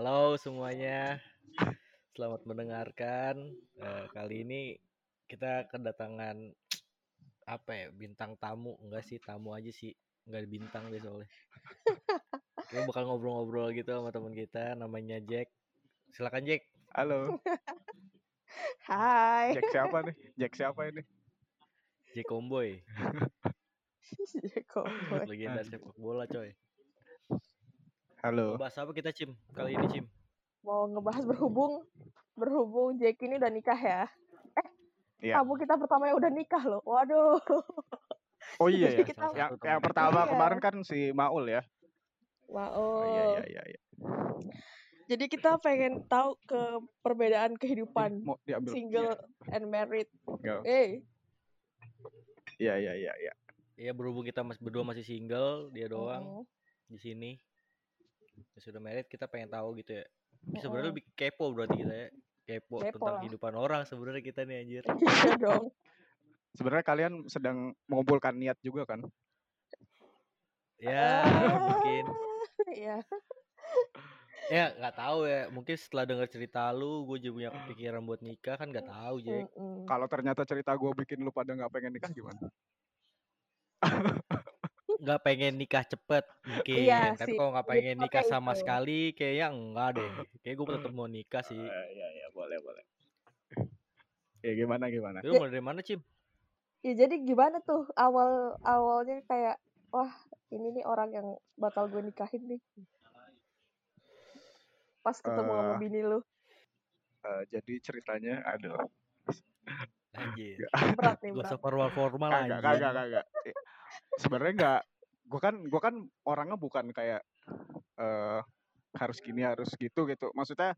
Halo semuanya, selamat mendengarkan. Eh, kali ini kita kedatangan apa ya bintang tamu enggak sih tamu aja sih enggak bintang deh soalnya. Kita bakal ngobrol-ngobrol gitu sama teman kita namanya Jack. Silakan Jack. Halo, Hai. Jack siapa nih? Jack siapa ini? Jack Comboy, Cowboy. legenda Anjir. sepak bola coy. Halo. Mau bahas apa kita Cim? Kali ini Cim. Mau ngebahas berhubung berhubung Jack ini udah nikah ya. Iya. Tamu kita pertama yang udah nikah loh. Waduh. Oh iya ya. Jadi kita- Yang, yang pertama Iya. kemarin kan si Maul ya. Wow. Oh, iya iya iya. iya. Jadi kita pengen tahu ke perbedaan kehidupan Mau diambil. single and married. Iya. Eh, Iya iya iya iya. Iya berhubung kita mas berdua masih single, dia doang mm, di sini. Ya, sudah married kita pengen tahu gitu ya. Sebenarnya lebih kepo berarti kita ya. Kepo, Kepo tentang lah. kehidupan orang sebenarnya kita nih anjir. iya dong. Sebenarnya kalian sedang mengumpulkan niat juga kan? Ya, mungkin Iya. ya nggak tahu ya. Mungkin setelah dengar cerita lu, gue juga punya kepikiran buat nikah kan nggak tahu Jack. Kalau ternyata cerita gue bikin lu pada nggak pengen nikah gimana? Nggak pengen nikah cepet mungkin. Iya Tapi kalau nggak pengen lebih nikah sama itu. sekali, kayaknya enggak deh. Kayak gue tetap mau nikah sih. Iya iya boleh boleh. Ya gimana gimana? Lu mulai dari mana Cim? Ya jadi gimana tuh awal awalnya kayak wah ini nih orang yang bakal gue nikahin nih. Pas ketemu sama Eh, bini lu. Eh, jadi ceritanya aduh. Anjir. Berat nih Gak berat. usah formal-formal Kagak kagak kagak. Sebenarnya nggak. Gue kan gue kan orangnya bukan kayak eh harus gini harus gitu gitu. Maksudnya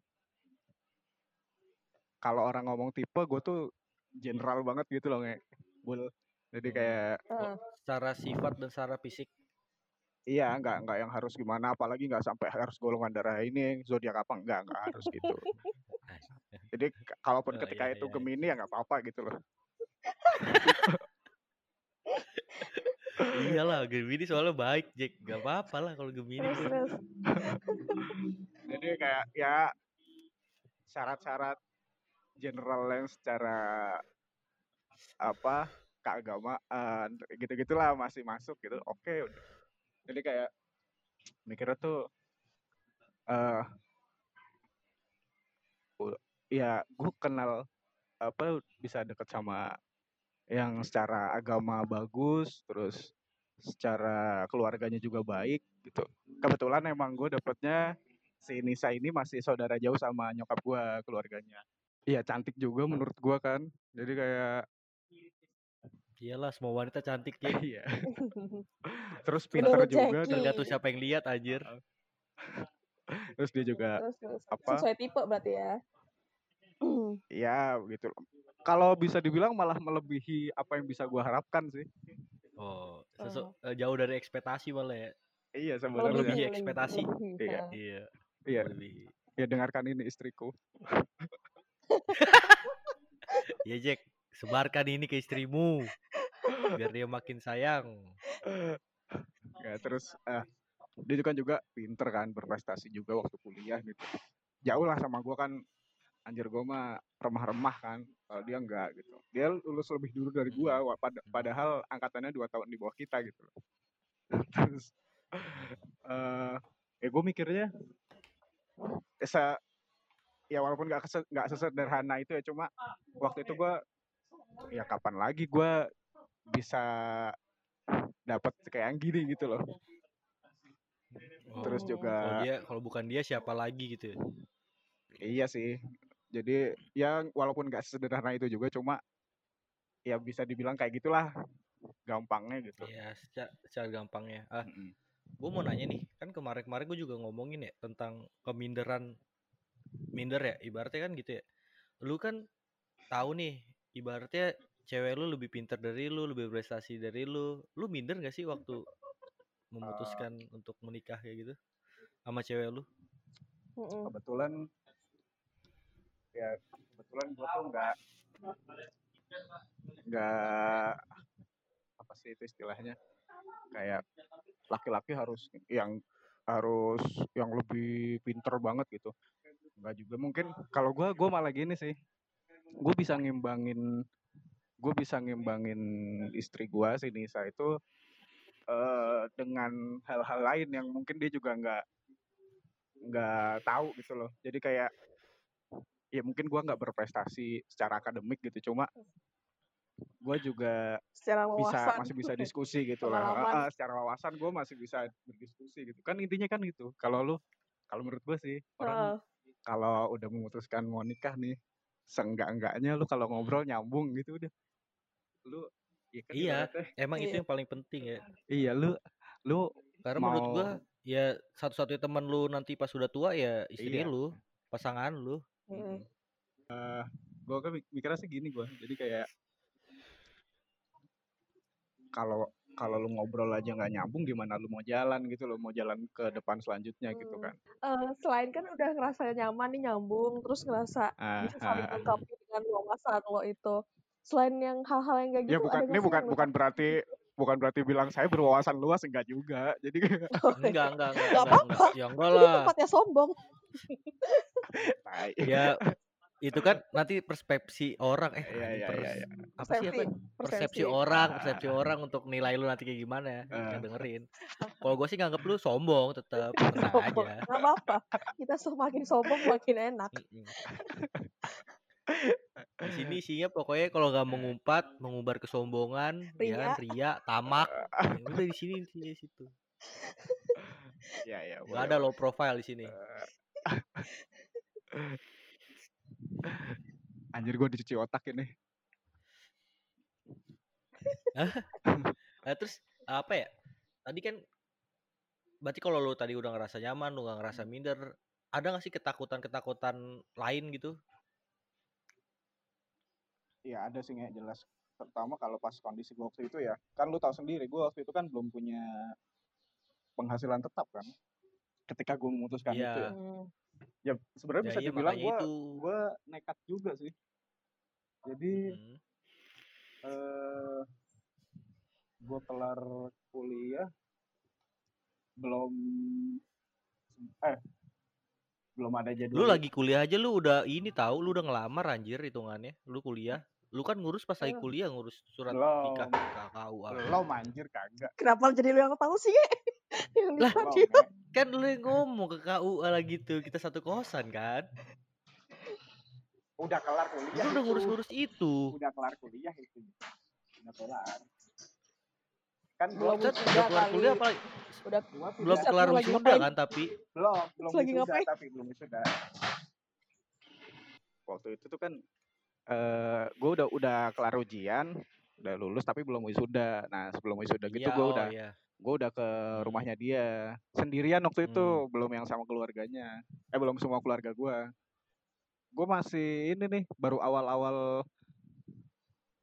kalau orang ngomong tipe gue tuh general banget gitu loh nge. Bul. Jadi Hmm. kayak. Secara sifat dan secara fisik. iya nggak nggak yang harus gimana apalagi nggak sampai harus golongan darah ini zodiak apa enggak nggak harus gitu. Jadi kalaupun Oh, ketika iya, itu iya. Gemini ya nggak apa-apa gitu loh. Iyalah, Gemini soalnya baik, Jack. Gak apa-apa lah kalau Gemini. Terus tuh. terus. Jadi kayak ya syarat-syarat general yang secara apa keagamaan gitu-gitulah masih masuk gitu. Oke udah. Jadi kayak mikirnya tuh eh u- ya gue kenal apa bisa deket sama yang secara agama bagus terus secara keluarganya juga baik gitu kebetulan emang gue dapetnya si Nisa ini masih saudara jauh sama nyokap gue keluarganya iya cantik juga menurut gue kan jadi kayak Iyalah, semua wanita cantik, Jack. iya terus pinter Menurut juga Tergantung siapa yang lihat, anjir. terus dia juga terus terus. apa? Sesuai tipe berarti ya. ya gitu kalau bisa dibilang malah melebihi apa yang bisa gue harapkan sih Oh, sesu- eh, jauh dari ekspektasi malah ya. iya sebenarnya Melebihi ekspektasi. Iya. Iya, iya lebih. ya dengarkan ini istriku Ya, Jack. Sebarkan ini ke istrimu. Biar dia makin sayang. ya terus eh dia juga juga pinter kan berprestasi juga waktu kuliah gitu jauh lah sama gue kan anjir gue mah remah-remah kan kalau dia enggak gitu. Dia lulus lebih dulu dari gue padahal angkatannya dua tahun di bawah kita gitu loh. Terus eh ya gue mikirnya ya se- ya walaupun nggak nggak sesederhana itu ya cuma waktu itu gue ya kapan lagi gue bisa dapat kayak yang gini gitu loh. Terus Oh, juga dia kalau bukan dia siapa lagi gitu ya. Iya sih. Jadi ya walaupun nggak sederhana itu juga cuma ya bisa dibilang kayak gitulah gampangnya gitu. Iya, secara, secara gampangnya. Ah, Mm-mm. gue mau nanya nih, kan kemarin-kemarin gue juga ngomongin ya tentang keminderan minder ya, ibaratnya kan gitu ya. Lu kan tahu nih, ibaratnya cewek lu lebih pintar dari lu, lebih prestasi dari lu. Lu minder gak sih waktu memutuskan untuk menikah kayak gitu sama cewek lu? Kebetulan ya kebetulan gue tuh nggak nggak apa sih itu istilahnya? Kayak laki-laki harus yang harus yang lebih pinter banget gitu. Nggak juga mungkin kalau gue gue malah gini sih. Gue bisa ngimbangin gue bisa ngimbangin istri gue si Nisa itu eh dengan hal-hal lain yang mungkin dia juga nggak nggak tahu gitu loh. Jadi kayak ya mungkin gue nggak berprestasi secara akademik gitu cuma gue juga secara bisa wawasan masih bisa diskusi gitu lah Ah, ah, secara wawasan gue masih bisa berdiskusi gitu kan intinya kan gitu kalau lu kalau menurut gue sih orang Heeh. kalau udah memutuskan mau nikah nih seenggak enggaknya lu kalau ngobrol nyambung gitu udah lu ya kan Iya, emang itu Iya. yang paling penting ya. iya lu lu Karena menurut mau gua ya satu-satunya teman lu nanti pas udah tua ya istri iya lu, pasangan lu. Mm-mm. Eh, gue kan mik- mikirnya sih gini gue jadi kayak kalau kalau lu ngobrol aja nggak nyambung gimana lu mau jalan gitu loh mau jalan ke depan selanjutnya gitu Hmm. kan Eh, selain kan udah ngerasa nyaman nih nyambung terus ngerasa ah, bisa saling ah. melengkapi dengan wawasan lo itu selain yang hal-hal yang kayak ya gitu bukan ada ini bukan bukan lu berarti bukan berarti bilang saya berwawasan luas enggak juga jadi Oh, Enggak, enggak, enggak, nggak enggak, apa-apa enggak. Ya enggak lah. tempatnya sombong. Ya itu kan nanti persepsi orang eh anjing, iya, pers iya, iya. apa sih persepsi apa? Persepsi persepsi orang Ah, persepsi orang untuk nilai lu nanti kayak gimana ya yang dengerin. Kalau gue sih nganggep lu sombong tetap tenang sombong aja. nggak apa-apa. Kita semakin sombong makin enak. Di sini isinya pokoknya kalau nggak mengumpat mengumbar kesombongan ya kan Ria ria tamak. Ya udah di sini di situ. Ya ya nggak boleh. ada low profile di sini. Eh, anjir gue dicuci otak ini. Nah terus apa ya? Tadi kan berarti kalau lu tadi udah ngerasa nyaman lu nggak ngerasa minder ada nggak sih ketakutan ketakutan lain gitu? Iya ada sih nggak jelas. Terutama kalau pas kondisi gue waktu itu ya. Kan lu tahu sendiri gue waktu itu kan belum punya penghasilan tetap kan ketika gue memutuskan itu iya ya. Hmm. ya sebenarnya ya bisa iya dibilang gue itu gue nekat juga sih. Jadi Mm. eh gue kelar kuliah belum eh belum ada lu jadwal lagi kuliah aja lu udah ini tahu lu udah ngelamar anjir hitungannya lu kuliah. Lu kan ngurus pas lagi Eh, kuliah ngurus surat nikah belum KKUA belum anjir kagak. Kenapa jadi lu yang tahu sih? Yang lah belum. Kan lu yang ngomong ke KUA lah gitu kita satu kosan kan? Udah kelar lu kuliah kan udah ngurus-ngurus itu. Udah kelar kuliah itu. Udah kelar. Kan belum udah kelar kali. kuliah apa udah belum kelar lu lagi wisuda ngapain? kan tapi? Belum belum lagi ngapain? tapi belum wisuda. Waktu itu tuh kan eh gue udah udah kelar ujian udah lulus tapi belum wisuda. Nah sebelum wisuda gitu iya gue oh udah iya gue udah ke Hmm, rumahnya dia. Sendirian waktu itu hmm. belum yang sama keluarganya. Eh belum semua keluarga gue gue masih ini nih baru awal-awal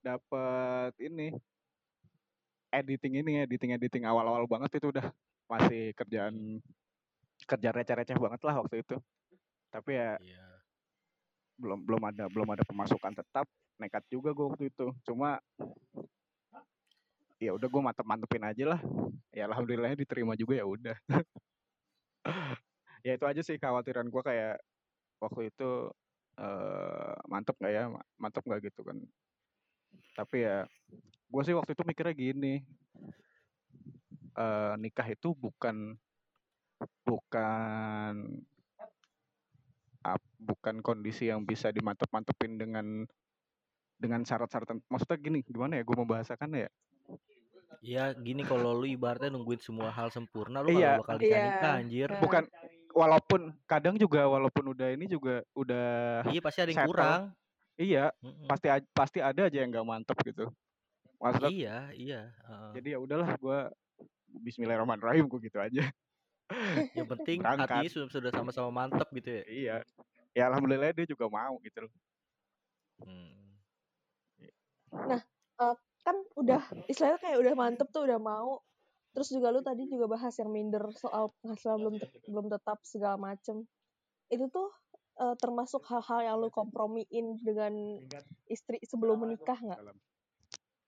dapet ini editing ini editing editing awal-awal banget itu udah. Masih Hmm, kerjaan kerja receh-receh banget lah waktu itu. Tapi ya iya. belum belum ada belum ada pemasukan tetap. Nekat juga gue waktu itu. Cuma ya udah gue mantep mantepin aja lah. Ya alhamdulillahnya diterima juga ya udah. Ya itu aja sih kekhawatiran gue kayak waktu itu eh mantep nggak ya ma- mantep nggak gitu kan. Tapi ya gue sih waktu itu mikirnya gini eh nikah itu bukan bukan ap- bukan kondisi yang bisa dimantep-mantepin dengan dengan syarat-syarat maksudnya gini gimana ya gue membahasakan ya ya gini kalau lu ibaratnya nungguin semua hal sempurna lu iya. bakal nikah nikah iya anjir Nah, bukan walaupun kadang juga walaupun udah ini juga udah iya pasti ada yang settle kurang. iya Mm-mm. pasti pasti ada aja yang nggak mantep gitu. Maksudnya iya iya heeh. jadi ya udahlah gue Bismillahirrahmanirrahim gue gitu aja. Yang penting berangkat. hatinya sudah sudah sama-sama mantep gitu ya? Iya. Ya alhamdulillah dia juga mau gitu loh. Hmm. nah eh, kan udah istilahnya kayak udah mantep tuh udah mau terus juga lu tadi juga bahas yang minder soal penghasilan belum tet- belum tetap segala macem itu tuh eh, termasuk hal-hal yang lu kompromiin dengan istri sebelum menikah nggak? Salam.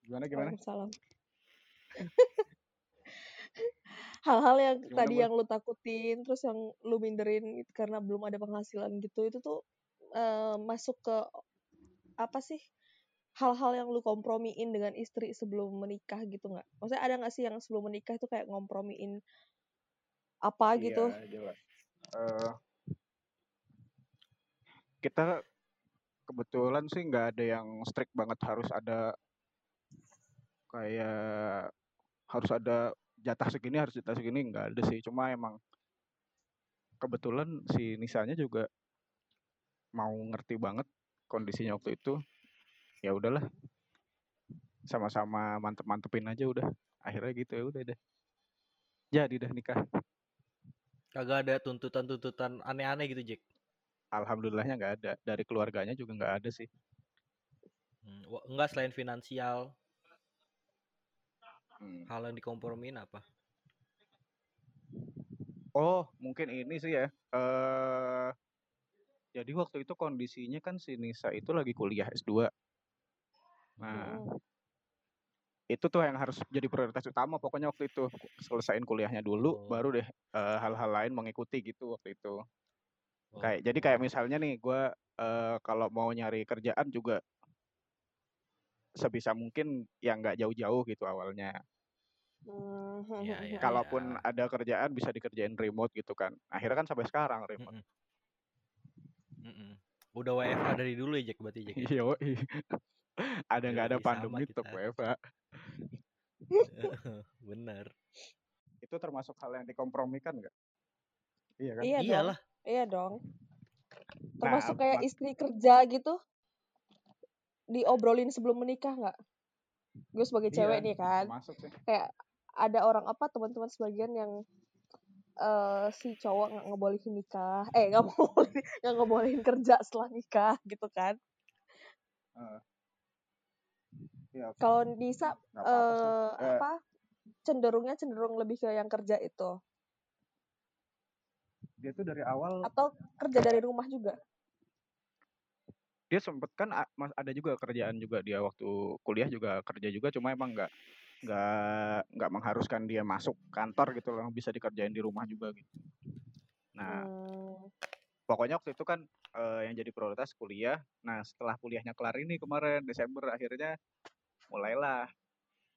gimana gimana Waalaikumsalam. hal-hal yang Gimana, tadi Bun? yang lu takutin terus yang lu minderin karena belum ada penghasilan gitu itu tuh eh, masuk ke apa sih hal-hal yang lu kompromiin dengan istri sebelum menikah gitu nggak? Maksudnya ada nggak sih yang sebelum menikah itu kayak ngompromiin apa gitu? Iya, jelas. Eh, kita kebetulan sih nggak ada yang strict banget harus ada kayak harus ada jatah segini harus jatah segini nggak ada sih cuma emang kebetulan si Nisanya juga mau ngerti banget kondisinya waktu itu ya udahlah sama-sama mantep-mantepin aja udah akhirnya gitu ya udah deh jadi dah nikah Kagak ada tuntutan-tuntutan aneh-aneh gitu, Jack. alhamdulillahnya nggak ada dari keluarganya juga nggak ada sih Hmm, enggak selain finansial, Hmm. hal yang dikompromiin apa? Oh, mungkin ini sih ya. eh jadi waktu itu kondisinya kan si Nisa itu lagi kuliah S2. Nah, itu tuh yang harus jadi prioritas utama pokoknya waktu itu. Selesain kuliahnya dulu, Oh. baru deh eh, hal-hal lain mengikuti gitu waktu itu. Oh, Kayak jadi kayak misalnya nih gua eh, kalau mau nyari kerjaan juga sebisa mungkin yang nggak jauh-jauh gitu awalnya. Hmm, Ya, ya, Kalaupun ya. ada kerjaan bisa dikerjain remote gitu kan. Akhirnya kan sampai sekarang remote. Mm-mm. Mm-mm. Udah WFH dari dulu ya, Jack, berarti, Jack. ya? Ada nggak ada pandemi tetap kita. WFH. Bener. Itu termasuk hal yang dikompromikan nggak? Iya kan? Iya dong. Iyalah. Iya dong. Nah, Termasuk kayak mak- istri kerja gitu diobrolin sebelum menikah nggak? Gue sebagai cewek iya, nih kan, kayak ada orang apa teman-teman sebagian yang eh si cowok nggak ngebolehin nikah, eh nggak mau nggak ngebolehin kerja setelah nikah gitu kan. Iya, Kalau Nisa apa-apa sih. eh Eh, apa cenderungnya cenderung lebih ke yang kerja itu dia tuh dari awal atau kerja dari rumah juga? dia sempet kan ada juga kerjaan juga dia waktu kuliah juga kerja juga cuma emang nggak nggak nggak mengharuskan dia masuk kantor gitu loh bisa dikerjain di rumah juga gitu. Nah Hmm, pokoknya waktu itu kan eh, yang jadi prioritas kuliah. Nah setelah kuliahnya kelar ini kemarin Desember akhirnya mulailah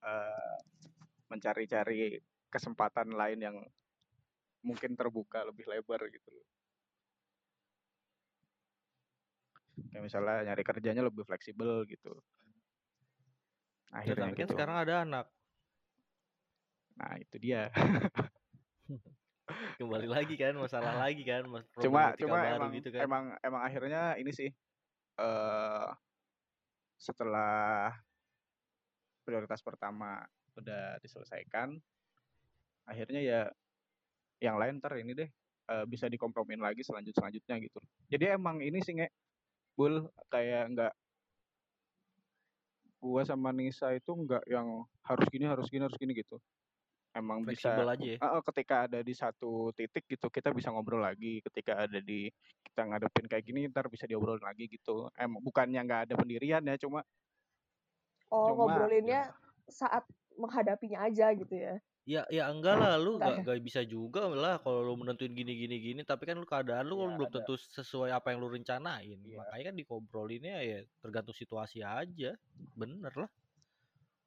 eh, mencari-cari kesempatan lain yang mungkin terbuka lebih lebar gitu loh. Kayak misalnya nyari kerjanya lebih fleksibel gitu. Ya, Akhirnya gitu. sekarang ada anak. Nah itu dia. Kembali lagi kan, masalah lagi kan, mas Cuma cuma baru emang gitu kan. emang emang akhirnya ini sih eh setelah prioritas pertama udah diselesaikan, akhirnya ya yang lain ntar ini deh eh, bisa dikompromin lagi selanjut selanjutnya gitu. Jadi emang ini sih nge bul kayak nggak gua sama Nisa itu nggak yang harus gini harus gini harus gini gitu. Emang bisa Fleksibel aja ya. Eh, ketika ada di satu titik gitu kita bisa ngobrol lagi ketika ada di kita ngadepin kayak gini ntar bisa diobrolin lagi gitu em bukannya nggak ada pendirian ya cuma oh cuma ngobrolinnya saat menghadapinya aja gitu ya? Ya, ya enggak lah, lu Nggak gak, gak bisa juga lah kalau lu menentuin gini gini gini, tapi kan lu keadaan lu ya belum ada tentu sesuai apa yang lu rencanain. ya Makanya kan dikobrolinnya ya tergantung situasi aja. Bener lah.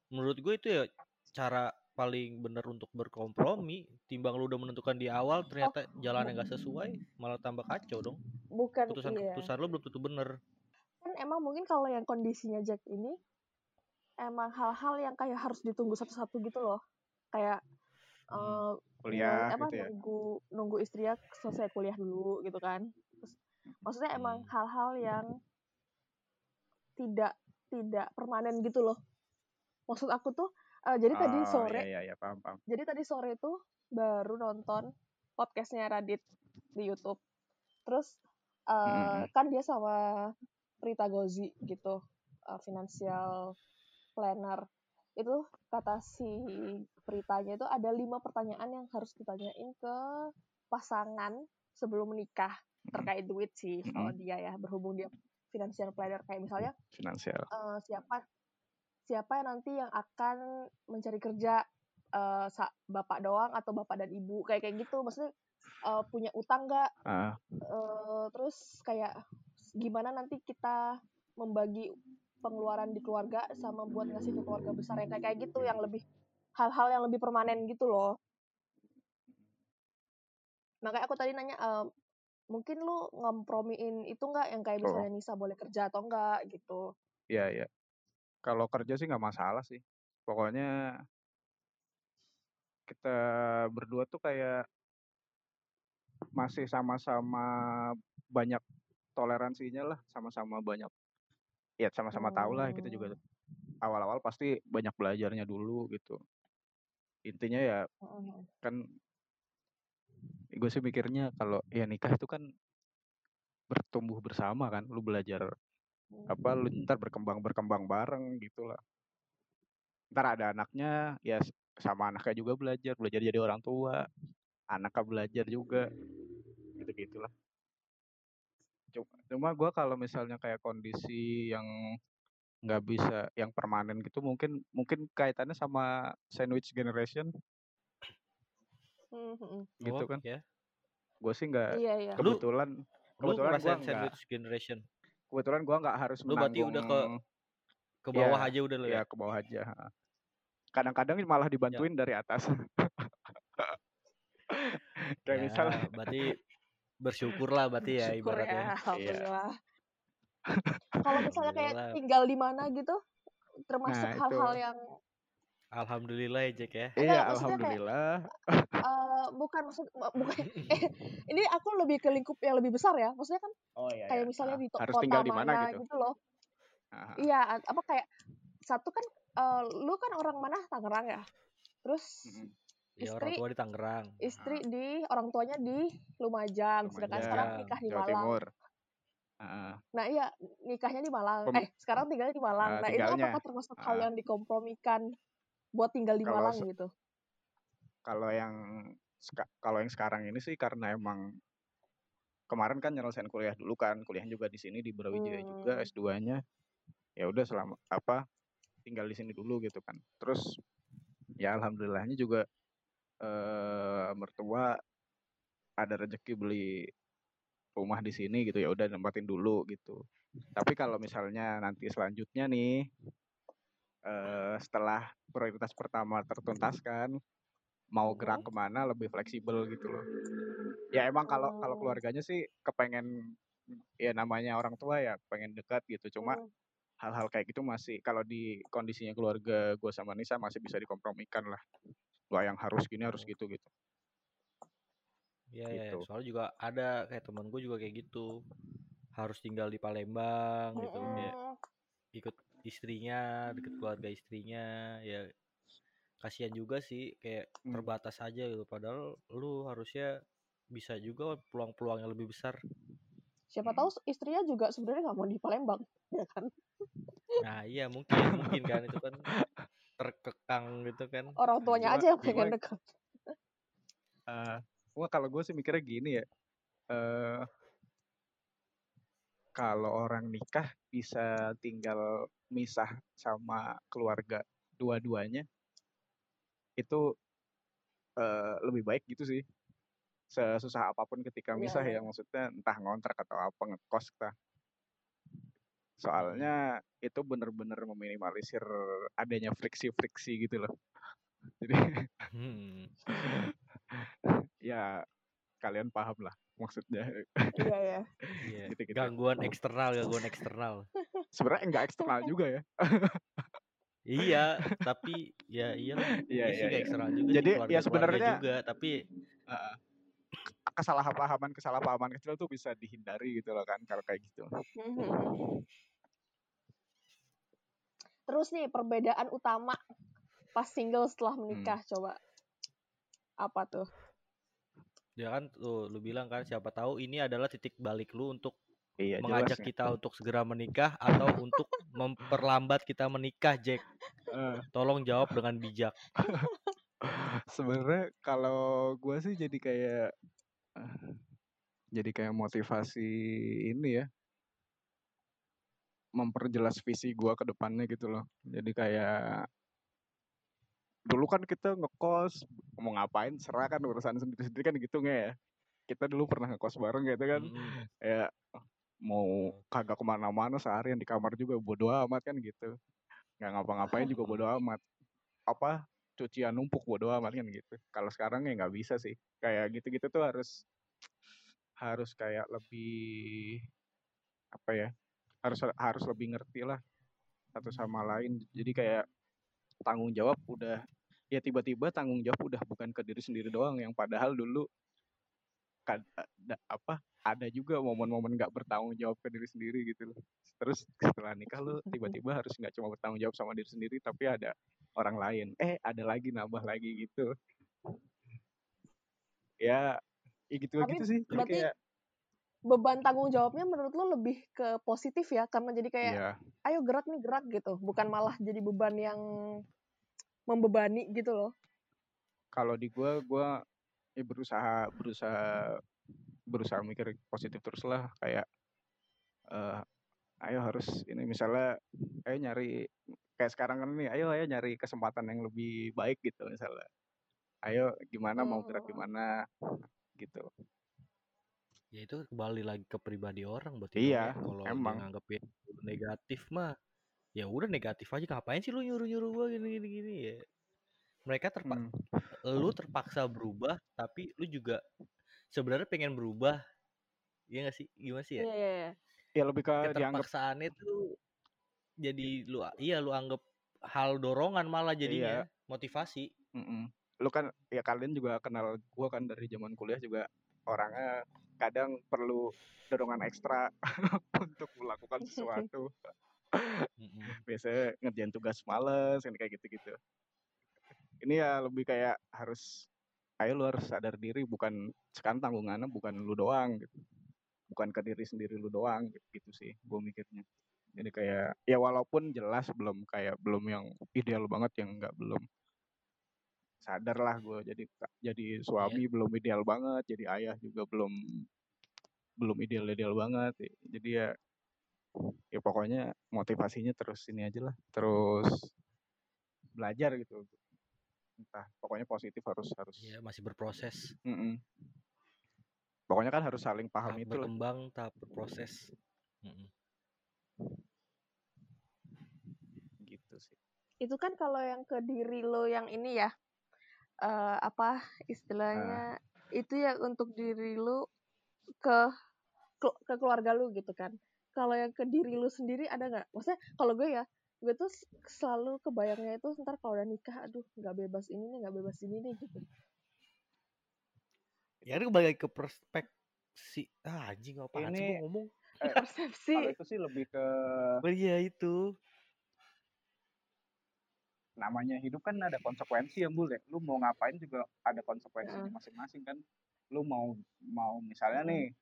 Menurut gue itu ya cara paling bener untuk berkompromi. Timbang lu udah menentukan di awal Oh, ternyata jalannya bu- nggak sesuai, malah tambah kacau dong. bukan iya. Keputusan-keputusan lu belum tentu bener. kan emang mungkin kalau yang kondisinya Jack ini emang hal-hal yang kayak harus ditunggu satu-satu gitu loh kayak Hmm. eh kuliah apa gitu ya nunggu nunggu istrinya selesai kuliah dulu gitu kan Terus, maksudnya emang Hmm. hal-hal yang tidak tidak permanen gitu loh maksud aku tuh eh, jadi tadi oh iya sore iya iya paham paham jadi tadi sore tuh baru nonton podcastnya Radit di YouTube terus Mm, mm, eh, mm. kan dia sama Prita Gozi gitu eh, financial planner. Itu kata si Pritanya itu ada lima pertanyaan yang harus ditanyain ke pasangan sebelum menikah. Mm, terkait duit sih mm, kalau dia ya berhubung dia financial planner. Kayak misalnya finansial. eh, siapa siapa yang nanti yang akan mencari kerja uh, bapak doang atau bapak dan ibu kayak kayak gitu. Maksudnya uh, punya utang nggak? Uh. uh, terus kayak gimana nanti kita membagi pengeluaran di keluarga sama buat ngasih ke keluarga besar yang kayak kayak gitu yang lebih hal-hal yang lebih permanen gitu loh. Makanya aku tadi nanya uh, mungkin lu ngompromiin itu nggak yang kayak misalnya oh. Nisa boleh kerja atau enggak gitu? Iya iya. Kalau kerja sih nggak masalah sih. Pokoknya kita berdua tuh kayak masih sama-sama banyak toleransinya lah sama-sama banyak ya sama-sama tahu lah kita juga. Oh. awal-awal pasti banyak belajarnya dulu gitu. Intinya ya kan gue sih mikirnya kalau ya nikah itu kan bertumbuh bersama kan lu belajar apa lu ntar berkembang berkembang bareng gitulah ntar ada anaknya ya sama anaknya juga belajar belajar jadi orang tua anaknya belajar juga gitu gitulah cuma, cuma gue kalau misalnya kayak kondisi yang nggak bisa yang permanen gitu mungkin mungkin kaitannya sama sandwich generation Mm-hmm. Gitu oh, kan. Ya. Gue sih nggak iya, iya. kebetulan lu, kebetulan gue nggak generation. Kebetulan gue nggak harus lu berarti udah ke ke iya, bawah ya, aja udah lo ya. Ya ke bawah aja. Kadang-kadang malah dibantuin ya. dari atas. Kayak ya, misal berarti bersyukur lah berarti ya bersyukur ibaratnya. Ya, alhamdulillah. Kalau misalnya kayak tinggal di mana gitu, termasuk nah, hal-hal nah, yang Alhamdulillah ya Jack ya. Iya, alhamdulillah. Kayak, uh, bukan maksud bukan eh, ini aku lebih ke lingkup yang lebih besar ya. Maksudnya kan oh, iya, kayak iya. misalnya nah, di harus kota tinggal mana di mana gitu. gitu loh. Aha. Iya, apa kayak satu kan uh, lu kan orang mana Tangerang ya. Terus mm-hmm. Ya, istri, orang tua di Tangerang. Istri di orang tuanya di Lumajang, Lumajang. sedangkan sekarang nikah di Malang. Timur. Uh, nah iya nikahnya di Malang. Pem eh sekarang tinggalnya di Malang. Uh, nah tinggalnya. itu apakah termasuk uh, hal yang dikompromikan buat tinggal di kalau Malang gitu? Kalau yang kalau yang sekarang ini sih karena emang kemarin kan nyelesain kuliah dulu kan, kuliah juga di sini di Brawijaya hmm. juga S2-nya. Ya udah selama apa tinggal di sini dulu gitu kan. Terus ya alhamdulillahnya juga eh mertua ada rezeki beli rumah di sini gitu ya udah nempatin dulu gitu. Tapi kalau misalnya nanti selanjutnya nih uh, setelah prioritas pertama tertuntaskan mau gerak ke mana lebih fleksibel gitu loh ya emang kalau kalau oh. keluarganya sih kepengen ya namanya orang tua ya pengen dekat gitu cuma oh. hal-hal kayak gitu masih kalau di kondisinya keluarga gue sama Nisa masih bisa dikompromikan lah gak yang harus gini harus gitu gitu. Iya, ya, gitu. ya, soalnya juga ada kayak temen gue juga kayak gitu. Harus tinggal di Palembang gitu ya ikut istrinya deket keluarga istrinya ya kasihan juga sih kayak hmm. terbatas aja gitu. Padahal lu harusnya bisa juga peluang-peluang yang lebih besar. Siapa tahu istrinya juga sebenarnya nggak mau di Palembang ya kan? Nah iya mungkin mungkin kan itu kan terkekang gitu kan. Orang tuanya aja yang pengen dekat uh, wah kalau gue sih mikirnya gini ya uh, kalau orang nikah bisa tinggal misah sama keluarga dua-duanya itu uh, lebih baik gitu sih. Sesusah apa pun ketika iya, misah yeah, ya maksudnya entah ngontrak atau apa ngekos kita soalnya itu bener-bener meminimalisir adanya friksi-friksi gitu loh jadi hmm. ya kalian paham lah maksudnya. Iya ya. Iya. Gitu, gitu. Gangguan eksternal, gangguan eksternal. Sebenarnya enggak eksternal juga ya. iya, tapi ya iya Iya, iya, iya. eksternal juga Jadi ya sebenarnya juga, tapi uh, kesalahpahaman kesalahpahaman kecil tuh bisa dihindari gitu loh kan kalau kayak gitu. Mhm. Terus nih perbedaan utama pas single setelah menikah hmm. coba apa tuh? Ya kan tuh lu bilang kan siapa tahu ini adalah titik balik lu untuk iya, mengajak jelas, kita ya. untuk segera menikah atau untuk memperlambat kita menikah, Jack. Uh. Tolong jawab dengan bijak. Sebenarnya kalau gue sih jadi kayak jadi kayak motivasi ini ya. Memperjelas visi gue ke depannya gitu loh. Jadi kayak dulu kan kita ngekos mau ngapain serah kan urusan sendiri-sendiri kan gitu nggak ya. Kita dulu pernah ngekos bareng gitu kan. Mm-mm. ya mau kagak ke mana-mana seharian di kamar juga bodo amat kan gitu. Nggak ngapa-ngapain juga bodo amat. Apa cucian numpuk bodo amat kan gitu. Kalau sekarang ya nggak bisa sih. Kayak gitu-gitu tuh harus harus kayak lebih apa ya harus harus lebih ngerti lah satu sama lain. Jadi kayak tanggung jawab udah ya tiba-tiba tanggung jawab udah bukan ke diri sendiri doang yang padahal dulu kad, ada, apa ada juga momen-momen nggak bertanggung jawab ke diri sendiri gitu loh. Terus setelah nikah lu tiba-tiba harus nggak cuma bertanggung jawab sama diri sendiri tapi ada orang lain. Eh ada lagi nambah lagi gitu. Ya ya gitu Tapi gitu sih. Jadi berarti kayak beban tanggung jawabnya menurut lo lebih ke positif ya karena jadi kayak iya. Ayo gerak nih gerak gitu. Bukan malah jadi beban yang membebani gitu loh. Kalau di gua gua ya berusaha berusaha berusaha mikir positif terus lah kayak eh ayo harus ini misalnya ayo nyari kayak sekarang kan nih ayo ayo nyari kesempatan yang lebih baik gitu misalnya ayo gimana mau gerak Hmm. gimana gitu Ya itu kembali lagi ke pribadi orang berarti Iya, ya. Kalau emang. nganggep ya negatif mah ya udah negatif aja ngapain sih lu nyuruh-nyuruh gua gini gini gini ya. Mereka terpa Hmm. Lu terpaksa berubah tapi lu juga sebenarnya pengen berubah. Iya gak sih? Gimana sih ya? iya iya iya. ya lebih ke dianggap Keterpaksaannya tuh jadi lu iya lu anggap hal dorongan malah Iya. jadinya motivasi. Mm-mm. lu kan ya kalian juga kenal gua kan dari zaman kuliah juga orangnya kadang perlu dorongan ekstra untuk melakukan sesuatu biasanya ngerjain tugas males kayak gitu-gitu ini ya lebih kayak harus ayo lu harus sadar diri bukan sekarang tanggungannya bukan lu doang gitu. Bukan ke diri sendiri lu doang gitu, gitu sih gue mikirnya. Jadi kayak ya walaupun jelas belum kayak belum yang ideal banget yang nggak belum sadar lah gue jadi jadi suami belum ideal banget jadi ayah juga belum belum ideal ideal banget. Jadi ya ya pokoknya motivasinya terus ini aja lah terus belajar gitu entah pokoknya positif harus harus Ya masih berproses. Mm-mm. pokoknya kan harus saling paham Tahap itu lah berkembang, tahap berproses. Mm-mm. gitu sih itu kan kalau yang ke diri lo yang ini ya eh apa istilahnya itu ya untuk diri lo ke ke ke keluarga lu gitu kan kalau yang ke diri lu sendiri ada nggak maksudnya kalau gue ya gue tuh selalu kebayangnya itu ntar kalau udah nikah aduh nggak bebas ini nih nggak bebas ini nih gitu Ya itu kembali lagi ke perspektif ah, anjing sih Ini- gua ngomong. Eh, persepsi kalau itu sih lebih ke Oh iya itu. namanya hidup kan ada konsekuensi ya bul ya lu mau ngapain juga ada konsekuensinya Heeh. masing-masing kan lu mau mau misalnya nih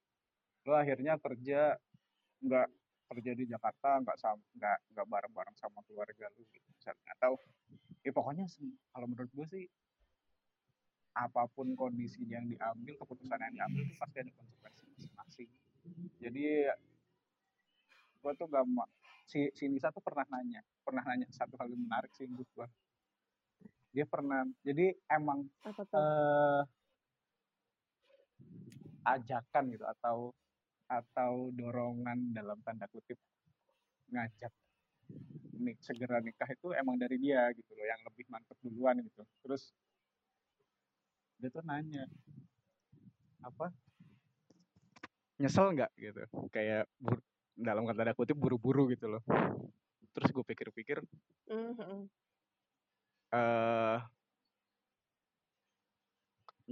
lu akhirnya kerja nggak kerja di Jakarta nggak nggak nggak bareng-bareng sama keluarga lu gitu misalnya. Atau ya pokoknya kalau menurut gue sih apa pun kondisi yang diambil keputusan yang diambil itu pasti ada konsekuensi masing-masing. Jadi gue tuh gak ma- si si Nisa tuh pernah nanya pernah nanya satu hal yang menarik sih menurut gue dia pernah jadi emang apa tuh? eh ajakan gitu atau atau dorongan dalam tanda kutip ngajak nik segera nikah itu emang dari dia gitu loh yang lebih mantep duluan gitu. Terus dia tuh nanya apa? Nyesel nggak? Gitu. Kayak bur- dalam kata tanda kutip buru-buru gitu loh. Terus gue pikir-pikir Mhm. eh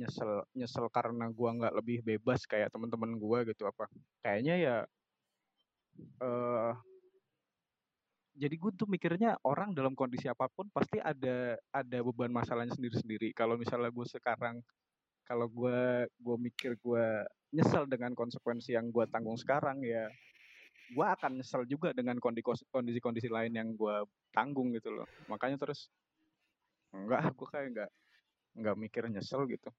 nyesel nyesel karena gua nggak lebih bebas kayak teman-teman gua gitu apa. Kayaknya ya eh jadi gue tuh mikirnya orang dalam kondisi apa pun pasti ada ada beban masalahnya sendiri-sendiri. Kalau misalnya gue sekarang kalau gue gue mikir gue nyesel dengan konsekuensi yang gue tanggung sekarang ya gue akan nyesel juga dengan kondi- kondisi-kondisi lain yang gue tanggung gitu loh. Makanya terus enggak gue kayak enggak nggak mikir nyesel gitu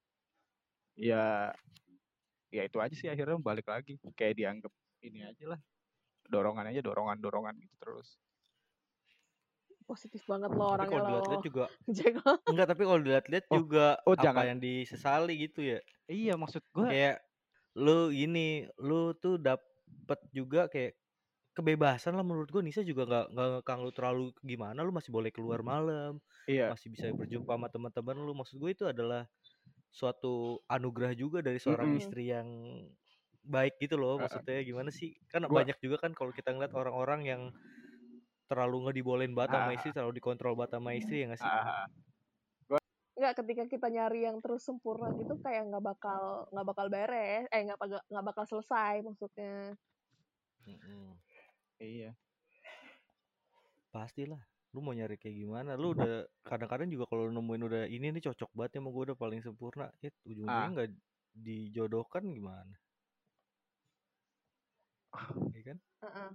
ya ya itu aja sih akhirnya balik lagi kayak dianggap ini aja lah dorongan aja dorongan dorongan gitu terus positif banget lo Tapi orangnya kalau lo. dilihat-lihat juga enggak, tapi kalau dilihat-lihat Oh, juga oh apa jangan. yang disesali gitu ya. Iya maksud gua. Kayak lu ini, lu tuh dapet juga kayak kebebasan lah menurut gua Nisa juga nggak nggak ngekang lu terlalu gimana, lu masih boleh keluar malam, Iya. masih bisa berjumpa sama teman-teman lu. Maksud gue itu adalah suatu anugerah juga dari seorang Mm-mm. istri yang baik gitu loh. Maksudnya gimana sih? Kan Gua banyak juga kan kalau kita ngeliat orang-orang yang terlalu nggak dibolehin banget sama ah, istri, terlalu dikontrol banget sama istri ya nggak sih? ah, Nggak ketika kita nyari yang terus sempurna gitu kayak nggak bakal nggak bakal beres, eh nggak bakal nggak bakal selesai maksudnya. Mm-mm. iya. Pastilah. Lu mau nyari kayak gimana? Lu udah kadang-kadang juga kalau nemuin udah ini nih cocok banget sama gue udah paling sempurna, eh ujung-ujungnya Ah, nggak dijodohkan gimana? Iya kan? Heeh.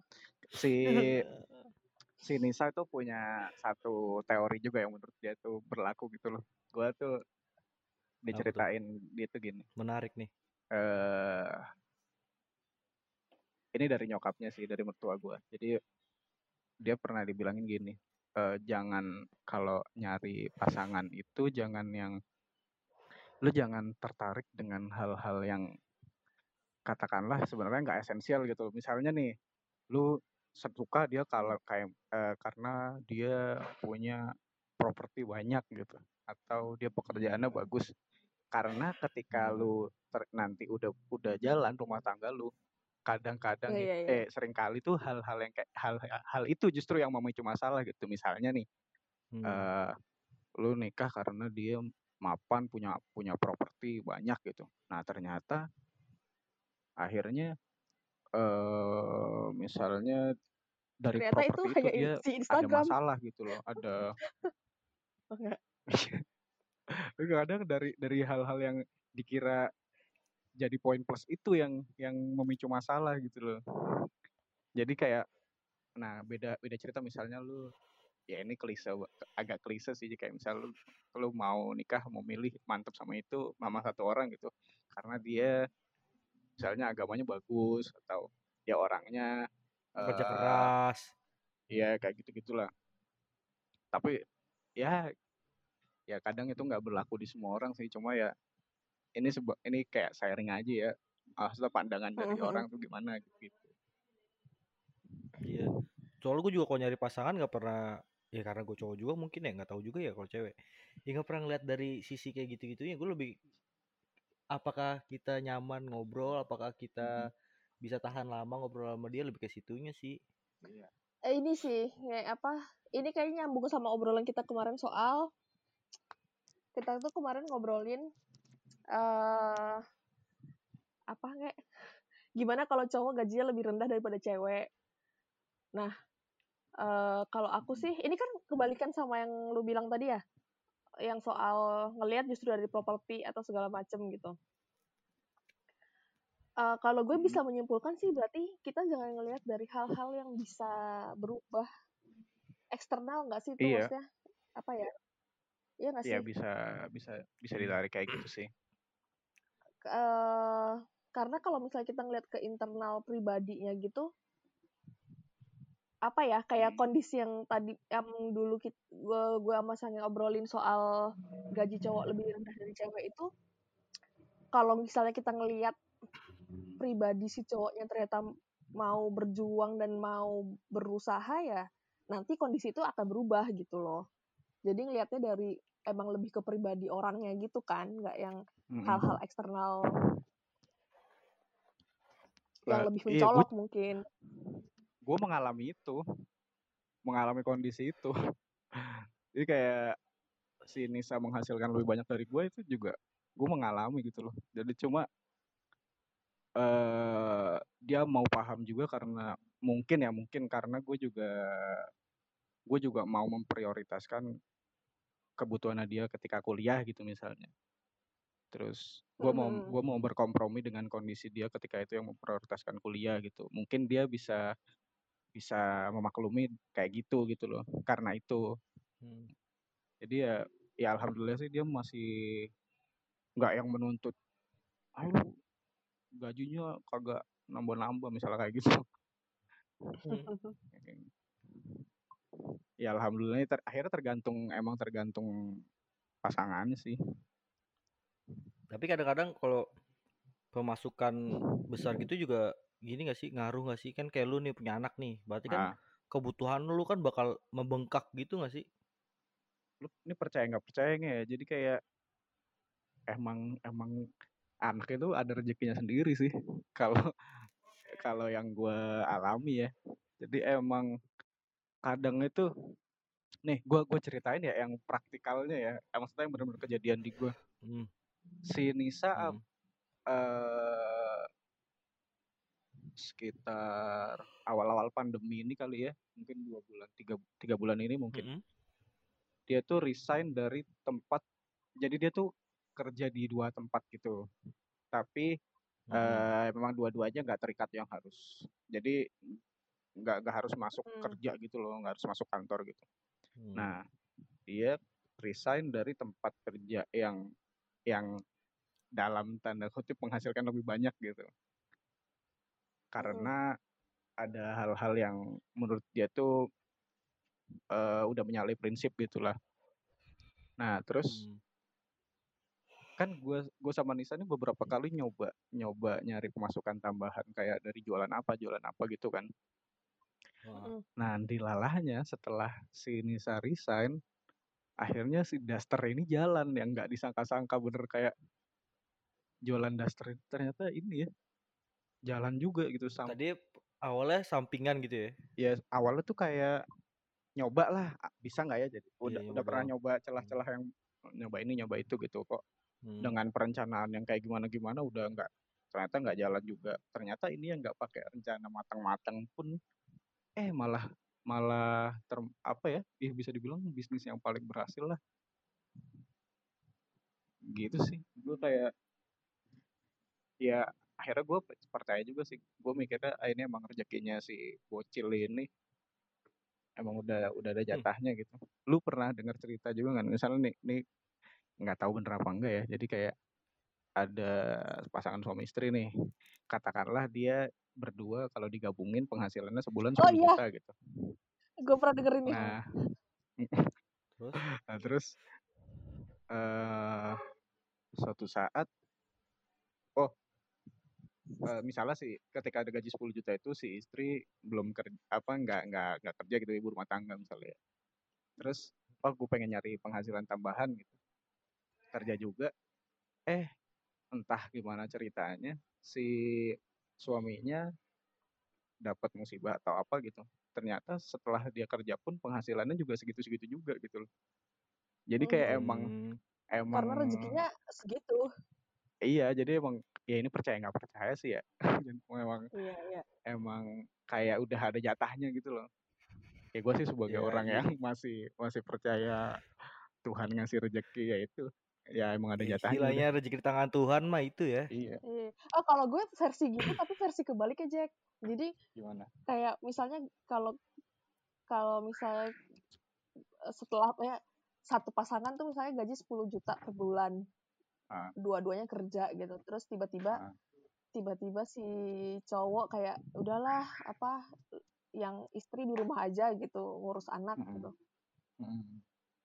si si Nisa itu punya satu teori juga yang menurut dia tuh berlaku gitu loh. Gua tuh Apa tuh? diceritain dia tuh gini. Menarik nih. eh ini dari nyokapnya sih, dari mertua gua. Jadi dia pernah dibilangin gini, eh, jangan kalau nyari pasangan itu jangan yang lu jangan tertarik dengan hal-hal yang katakanlah sebenarnya nggak esensial gitu. Misalnya nih, lu suka dia kalau kayak eh, karena dia punya properti banyak gitu atau dia pekerjaannya bagus. Karena ketika lu ter- nanti udah udah jalan rumah tangga lu, kadang-kadang Iya it- iya iya. eh sering kali tuh hal-hal yang kayak hal hal itu justru yang memicu masalah gitu. Misalnya nih, Hmm. eh lu nikah karena dia mapan punya punya properti banyak gitu. Nah, ternyata akhirnya eh misalnya dari Ternyata itu properti itu hanya dia si ada masalah gitu loh, ada kadang dari dari hal-hal yang dikira jadi poin plus itu yang yang memicu masalah gitu loh. Jadi kayak nah beda beda cerita misalnya lu ya ini klise agak klise sih kayak misal lu lu mau nikah mau milih mantep sama itu mama satu orang gitu karena dia misalnya agamanya bagus atau ya orangnya Kerja eh keras. ya kayak gitu gitulah tapi ya ya kadang itu nggak berlaku di semua orang sih cuma ya ini sebuah ini kayak sharing aja ya maksudnya pandangan dari Mhm. orang tuh gimana gitu Iya. Soalnya gue juga kalau nyari pasangan nggak pernah ya karena gue cowok juga mungkin ya nggak tahu juga ya kalau cewek. Ya nggak pernah ngeliat dari sisi kayak gitu-gitunya. Gue lebih apakah kita nyaman ngobrol, apakah kita bisa tahan lama ngobrol sama dia lebih ke situnya sih. Iya. Eh, ini sih kayak apa? Ini kayaknya nyambung sama obrolan kita kemarin soal kita tuh kemarin ngobrolin eh apa nggak? Gimana kalau cowok gajinya lebih rendah daripada cewek? Nah, eh kalau aku sih ini kan kebalikan sama yang lu bilang tadi ya, yang soal ngelihat justru dari properti atau segala macem gitu. Eh, kalau gue bisa menyimpulkan sih berarti kita jangan ngelihat dari hal-hal yang bisa berubah eksternal nggak sih itu Iya. maksudnya apa ya? Iya nggak Iya sih? bisa bisa bisa ditarik kayak gitu sih. Karena kalau misalnya kita ngelihat ke internal pribadinya gitu, apa ya kayak Hmm. kondisi yang tadi yang dulu kita, gue gue sama Sange obrolin soal gaji cowok lebih rendah dari cewek itu, kalau misalnya kita ngelihat pribadi si cowoknya ternyata mau berjuang dan mau berusaha ya nanti kondisi itu akan berubah gitu loh jadi ngelihatnya dari emang lebih ke pribadi orangnya gitu kan nggak yang Hal-hal eksternal yang Lah, lebih iya gue mencolok mungkin. gue mengalami itu. Mengalami kondisi itu. Jadi kayak si Nisa menghasilkan lebih banyak dari gue itu juga gue mengalami gitu loh. Jadi cuma eh dia mau paham juga karena mungkin ya mungkin karena gue juga gue juga mau memprioritaskan kebutuhannya dia ketika kuliah gitu misalnya terus gue mau gue mau berkompromi dengan kondisi dia ketika itu yang memprioritaskan kuliah gitu mungkin dia bisa bisa memaklumi kayak gitu gitu loh karena itu Hmm. jadi ya ya alhamdulillah sih dia masih nggak yang menuntut ayo gajinya kagak nambah-nambah misalnya kayak gitu Hmm. ya alhamdulillah ter akhirnya tergantung emang tergantung pasangannya sih. Tapi kadang-kadang kalau pemasukan besar gitu juga gini gak sih ngaruh gak sih kan kayak lu nih punya anak nih berarti kan Nah, kebutuhan lu kan bakal membengkak gitu gak sih? lu ini percaya nggak percaya nggak ya? Jadi kayak emang emang anak itu ada rezekinya sendiri sih. Kalau kalau yang gue alami ya. Jadi emang kadang itu nih gue gue ceritain ya yang praktikalnya ya. Eh, Maksudnya yang benar-benar kejadian di gue. Hmm. Si Nisa hmm. eh sekitar awal-awal pandemi ini kali ya, mungkin dua bulan, tiga, tiga bulan ini mungkin. Mm-mm. Dia tuh resign dari tempat, jadi dia tuh kerja di dua tempat gitu. Tapi Mm-mm. eh memang dua-duanya nggak terikat yang harus. Jadi nggak nggak harus masuk Hmm. kerja gitu loh, nggak harus masuk kantor gitu. Hmm. Nah, dia resign dari tempat kerja yang yang dalam tanda kutip menghasilkan lebih banyak gitu. Karena ada hal-hal yang menurut dia tuh eh, udah menyalahi prinsip gitulah. Nah, terus Hmm. kan gue gue sama Nisa ini beberapa kali nyoba nyoba nyari pemasukan tambahan kayak dari jualan apa jualan apa gitu kan. Mm. Nah, dilalahnya setelah si Nisa resign, akhirnya si Duster ini jalan yang nggak disangka-sangka bener kayak jualan Duster ternyata ini ya jalan juga gitu sam Tadi awalnya sampingan gitu ya? ya awalnya tuh kayak nyoba lah bisa nggak ya? Jadi Iya, udah nyoba udah pernah nyoba celah-celah yang nyoba ini nyoba itu gitu. Kok Hmm. dengan perencanaan yang kayak gimana gimana udah nggak ternyata nggak jalan juga. Ternyata ini yang nggak pakai rencana matang-matang pun eh malah malah ter apa ya ya bisa dibilang bisnis yang paling berhasil lah. Gitu sih gue kayak ya akhirnya gue percaya juga sih. Gue mikirnya ah, ini emang rezekinya si bocil ini. Emang udah udah ada Hmm. jatahnya gitu. Lu pernah dengar cerita juga nggak? Misalnya nih nih nggak tahu bener apa enggak ya. Jadi kayak ada pasangan suami istri nih katakanlah dia berdua kalau digabungin penghasilannya sebulan Oh 10 iya, juta gitu gue pernah denger ini. nah Terus? nah terus eh suatu saat oh eh, misalnya sih ketika ada gaji 10 juta itu si istri belum kerja apa nggak nggak nggak kerja gitu ibu rumah tangga misalnya ya. terus oh gue pengen nyari penghasilan tambahan gitu kerja juga eh entah gimana ceritanya si suaminya dapat musibah atau apa gitu ternyata setelah dia kerja pun penghasilannya juga segitu-segitu juga gitu loh jadi kayak emang Hmm. emang Karena rezekinya segitu. iya jadi emang ya ini percaya nggak percaya sih ya memang Iya, iya. emang kayak udah ada jatahnya gitu loh ya gue sih sebagai Ya, orang iya. yang masih masih percaya Tuhan ngasih rezeki ya itu ya emang ada Ya, jatahnya udah istilahnya rezeki di tangan Tuhan mah itu ya. iya Iya. Oh, kalau gue versi gitu tapi versi kebaliknya Jack. Jadi gimana kayak misalnya kalau kalau misalnya eh, setelah ya satu pasangan tuh misalnya gaji 10 juta per bulan. Ah. Dua-duanya kerja gitu. Terus tiba-tiba Ah. tiba-tiba si cowok kayak udahlah apa yang istri di rumah aja gitu ngurus anak Mm-mm. gitu. Mm.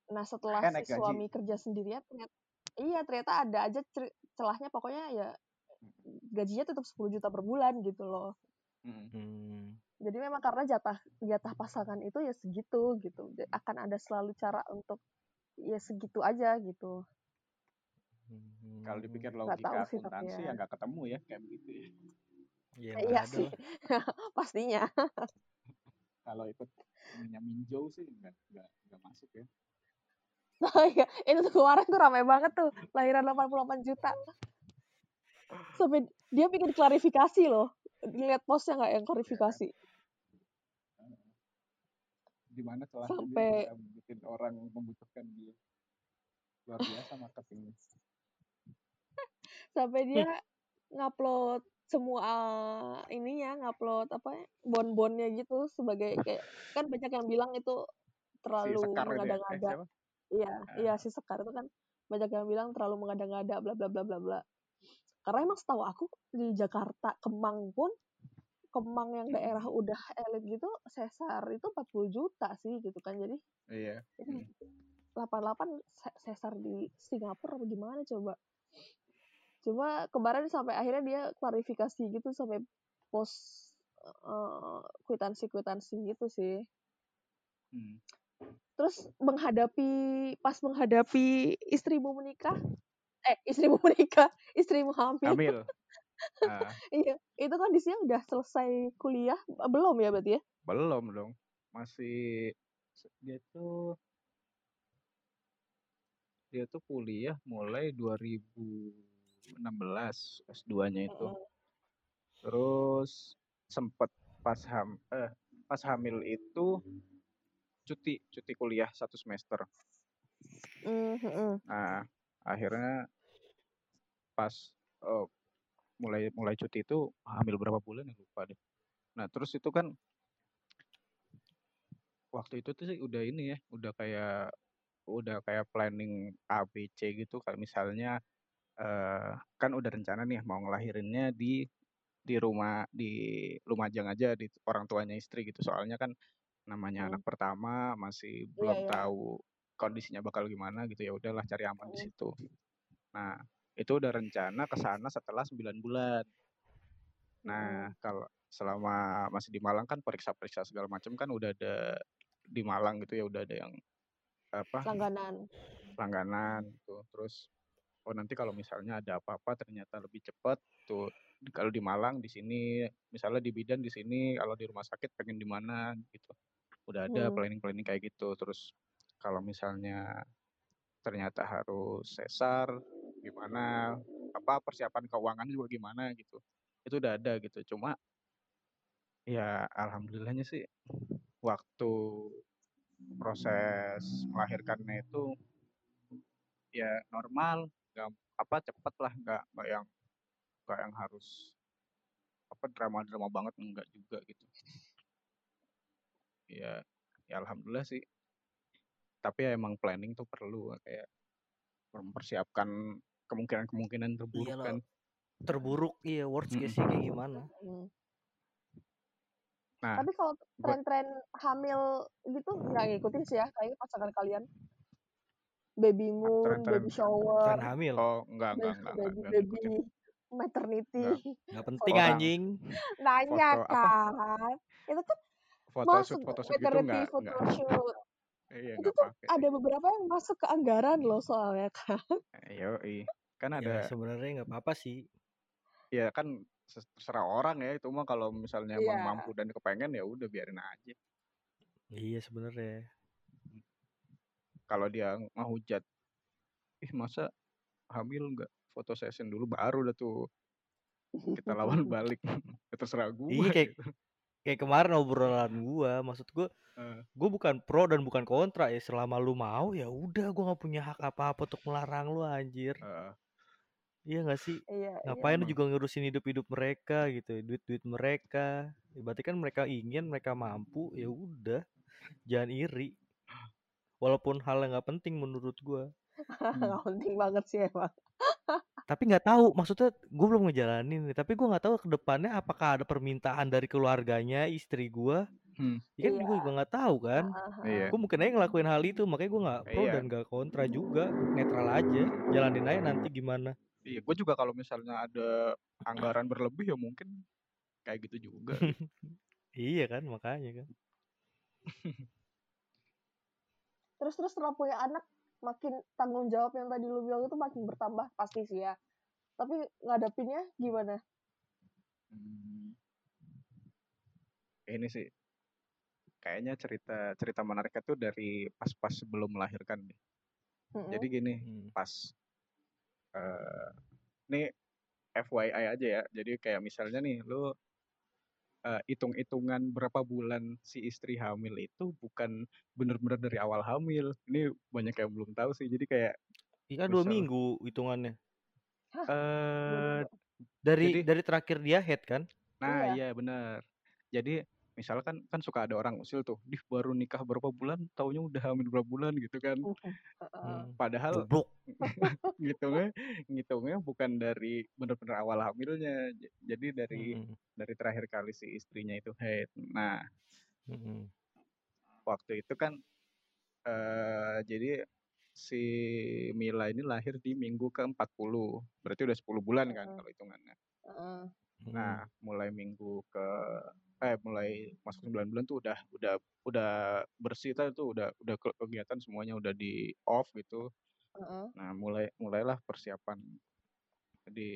Nah setelah eh si naik gaji suami kerja sendirian ternyata iya ternyata ada aja celahnya pokoknya ya gajinya tetap 10 juta per bulan gitu loh. Mm. Hmm. Jadi memang karena jatah jatah pasangan itu ya segitu gitu. Akan ada selalu cara untuk ya segitu aja gitu. kalau dipikir Hmm. Nggak tahu logika sih tapi akuntansi ya. ya nggak ketemu ya kayak begitu ya Ya, Eh, iya nggak ada sih, pastinya. kalau ikut minjau sih nggak nggak nggak masuk ya Oh iya, itu tuh kemarin tuh ramai banget tuh lahiran 88 juta. Sampai dia bikin klarifikasi loh. Lihat postnya nggak yang klarifikasi? di mana dia Sampai bisa bikin orang membutuhkan dia luar biasa marketingnya sampai dia ngupload semua ininya, ngupload apa ya, bon-bonnya gitu sebagai kayak kan banyak yang bilang itu si terlalu Sekar itu ya eh mengada-ngada. Iya, Ah, iya si Sekar itu kan banyak yang bilang terlalu mengada-ngada bla bla bla bla bla. Karena emang setahu aku di Jakarta Kemang pun Kemang yang daerah udah elit gitu sesar itu 40 juta sih gitu kan jadi Iya. Hmm. 88 se- sesar di Singapura apa gimana coba cuma kemarin sampai akhirnya dia klarifikasi gitu sampai post eh, kwitansi kwitansi gitu sih Hmm. Terus menghadapi pas menghadapi istrimu menikah eh istrimu menikah istrimu hamil Hamil. Ah, iya itu kondisinya udah selesai kuliah belum ya berarti ya belum dong. Masih dia tuh dia tuh kuliah mulai 2016 S2-nya itu. Mm-mm. Terus sempet pas ham eh pas hamil itu cuti cuti kuliah satu semester. Mm, mm-mm. Nah, akhirnya pas eh, mulai mulai cuti itu hamil berapa bulan ya lupa deh. Nah, terus itu kan waktu itu tuh sih udah ini ya, udah kayak udah kayak planning A B C gitu kayak misalnya eh kan udah rencana nih mau ngelahirinnya di di rumah di Lumajang aja di orang tuanya istri gitu. Soalnya kan namanya Mm. anak pertama masih Iya, belum iya. tahu kondisinya bakal gimana gitu ya udahlah cari aman di Mm. situ. Nah, itu udah rencana ke sana setelah 9 bulan. Nah, Mm. kalau selama masih di Malang kan periksa-periksa segala macam kan udah ada di Malang gitu ya udah ada yang apa langganan langganan gitu. Terus oh nanti kalau misalnya ada apa-apa ternyata lebih cepat tuh kalau di Malang di sini misalnya di bidan di sini kalau di rumah sakit pengen di mana gitu. Udah ada Hmm. planning-planning kayak gitu. Terus kalau misalnya ternyata harus sesar gimana apa persiapan keuangan juga gimana gitu. Itu udah ada gitu. Cuma ya alhamdulillahnya sih waktu proses melahirkannya itu ya normal nggak apa cepet lah nggak nggak yang nggak yang harus apa drama-drama banget enggak juga gitu ya ya alhamdulillah sih tapi ya emang planning tuh perlu kayak mempersiapkan kemungkinan-kemungkinan terburuk Iya kan. Terburuk iya worst Mm-mm. case kayak gimana? Mm. nah tapi kalau tren-tren hamil gitu nggak ngikutin sih ya kayaknya pasangan kalian baby moon baby Tren shower hamil. oh enggak enggak enggak enggak baby enggak baby ngikutin maternity enggak Nggak penting orang anjing. nanya foto apa kan itu kan foto masuk shoot foto shoot gitu enggak photoshoot. Iya itu enggak tuh pakai. ada beberapa yang masuk ke anggaran loh soalnya kan. Yo, kan Ya ada sebenarnya nggak apa-apa sih. ya kan terserah orang ya itu mah kalau misalnya emang iya. mampu dan kepengen ya udah biarin aja. Iya sebenarnya. kalau dia ngehujat ih masa hamil nggak? Foto session dulu baru udah tuh. Kita lawan balik. Ya terserah Iya gua kayak gitu kayak kemarin obrolan gua, maksud gua, gua bukan pro dan bukan kontra ya. Selama lu mau ya udah, gua nggak punya hak apa-apa untuk melarang lu anjir. eh, Iya nggak sih? iya iya Ngapain lu emang juga ngurusin hidup-hidup mereka gitu, duit-duit mereka. Ya, berarti kan mereka ingin, mereka mampu, ya udah, jangan iri. Walaupun hal yang nggak penting menurut gua. hmm, nggak penting banget sih emang Tapi nggak tahu, maksudnya gue belum ngejalanin nih. Tapi gue nggak tahu ke depannya apakah ada permintaan dari keluarganya, istri gua. hmm, Ya kan iya gue juga nggak tahu kan. Iya Gue mungkin aja ngelakuin hal itu, makanya gue nggak pro iya dan nggak kontra juga, netral aja. Jalanin aja nanti gimana. iya gue juga kalau misalnya ada anggaran berlebih ya mungkin kayak gitu juga. Iya kan, makanya kan. terus terus setelah punya anak makin tanggung jawab yang tadi lu bilang itu makin bertambah pasti sih ya tapi ngadapinnya gimana Hmm, ini sih kayaknya cerita cerita menariknya tuh dari pas-pas sebelum melahirkan deh. Jadi Mm-mm. gini, Hmm. pas eh ini FYI aja ya. Jadi kayak misalnya nih lu eh, hitung-hitungan berapa bulan si istri hamil itu bukan bener-bener dari awal hamil. Ini banyak yang belum tahu sih. Jadi kayak Iya dua misal minggu hitungannya. Hah, eh minggu Dari jadi dari terakhir dia head kan? nah iya iya benar. Jadi misalkan kan suka ada orang usil tuh, "Dih baru nikah berapa bulan, taunya udah hamil berapa bulan," gitu kan. Heeh. Hmm, Padahal ngitungnya ngitungnya bukan dari bener-bener awal hamilnya, ja jadi dari Mhm. dari terakhir kali si istrinya itu haid. Nah Mhm. waktu itu kan, eee, jadi si Mila ini lahir di minggu ke-40, berarti udah 10 bulan kan Heeh. kalau hitungannya. Heeh. Nah, Mhm. mulai minggu ke eh, mulai masuk 9 bulan tuh udah udah udah bersih tah tuh, udah udah ke kegiatan semuanya udah di-off gitu. Heeh. Nah, mulai mulailah persiapan di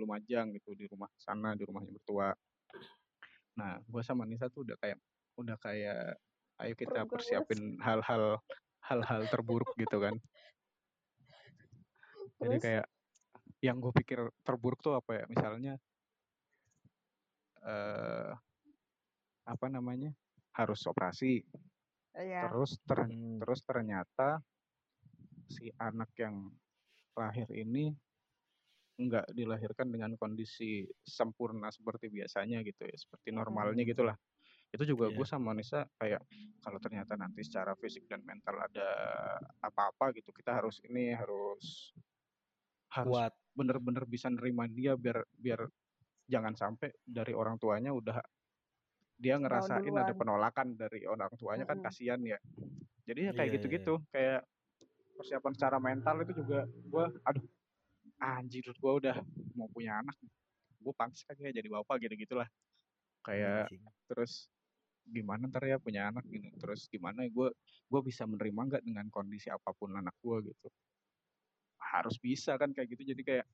Lumajang gitu, di rumah sana, di rumahnya mertua. Nah, gua sama Nisa tuh udah kayak udah kayak, ayo kita Program persiapin hal-hal hal-hal terburuk gitu kan. Jadi Terus? kayak yang gue pikir terburuk tuh apa ya, misalnya eee, apa namanya, harus operasi, Iya. terus ter Hmm. terus ternyata si anak yang lahir ini nggak dilahirkan dengan kondisi sempurna seperti biasanya gitu ya, seperti normalnya Hmm. gitulah. Itu juga Iya. gue sama Nisa kayak, kalau ternyata nanti secara fisik dan mental ada apa-apa gitu, kita harus ini, harus harus bener-bener bisa nerima dia biar biar jangan sampai dari orang tuanya udah dia ngerasain ada penolakan dari orang tuanya kan kasihan ya. Jadi ya Iya kayak iya iya. gitu-gitu, kayak persiapan secara mental itu juga gue, aduh anjir gue udah mau punya anak, gue pantes kagak ya jadi bapak gitu-gitulah. Kayak Anjing. terus gimana entar ya punya anak gini, terus gimana gue gue bisa menerima nggak dengan kondisi apa pun anak gue gitu. Harus bisa kan kayak gitu, jadi kayak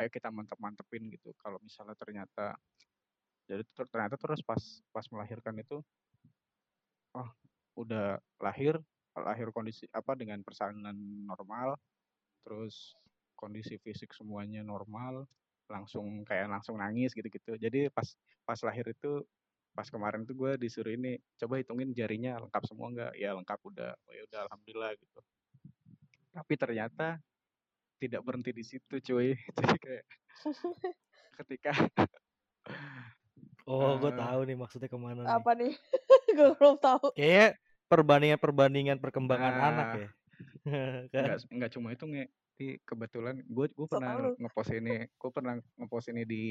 ayo kita mantep-mantepin gitu, kalau misalnya ternyata jadi ter ternyata terus pas pas melahirkan itu oh udah lahir lahir kondisi apa, dengan persalinan normal, terus kondisi fisik semuanya normal, langsung kayak langsung nangis gitu-gitu. Jadi pas pas lahir itu, pas kemarin tuh gue disuruh ini, "Coba hitungin jarinya lengkap semua nggak?" Ya lengkap udah, oh ya udah alhamdulillah gitu. Tapi ternyata tidak berhenti di situ cuy. Jadi kayak ketika Oh, gue tahu nih maksudnya ke mana nih. Apa nih? Gue belum tahu. Kayaknya perbandingan-perbandingan perkembangan anak Nah. ya. Kan? Enggak enggak cuma itu Nge, kebetulan gue gue So pernah lu. nge-post ini gue pernah nge-post ini di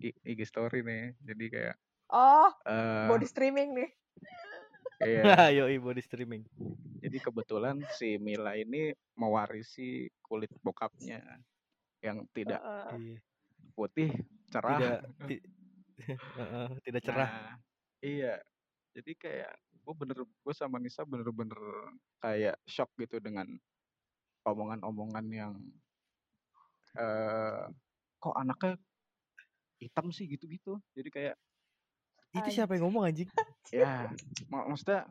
IG story nih. Jadi kayak Oh, eee body streaming nih. Iya. Yoi body streaming. Jadi kebetulan si Mila ini mewarisi kulit bokapnya yang tidak. Iya. putih, cerah. Tidak tidak cerah. Nah, iya. Jadi kayak gue bener gue sama Nisa bener-bener kayak syok gitu dengan omongan-omongan yang eee, "Kok anaknya hitam sih?" Gitu-gitu. Jadi kayak Itu siapa yang ngomong anjing? ya ma maksudnya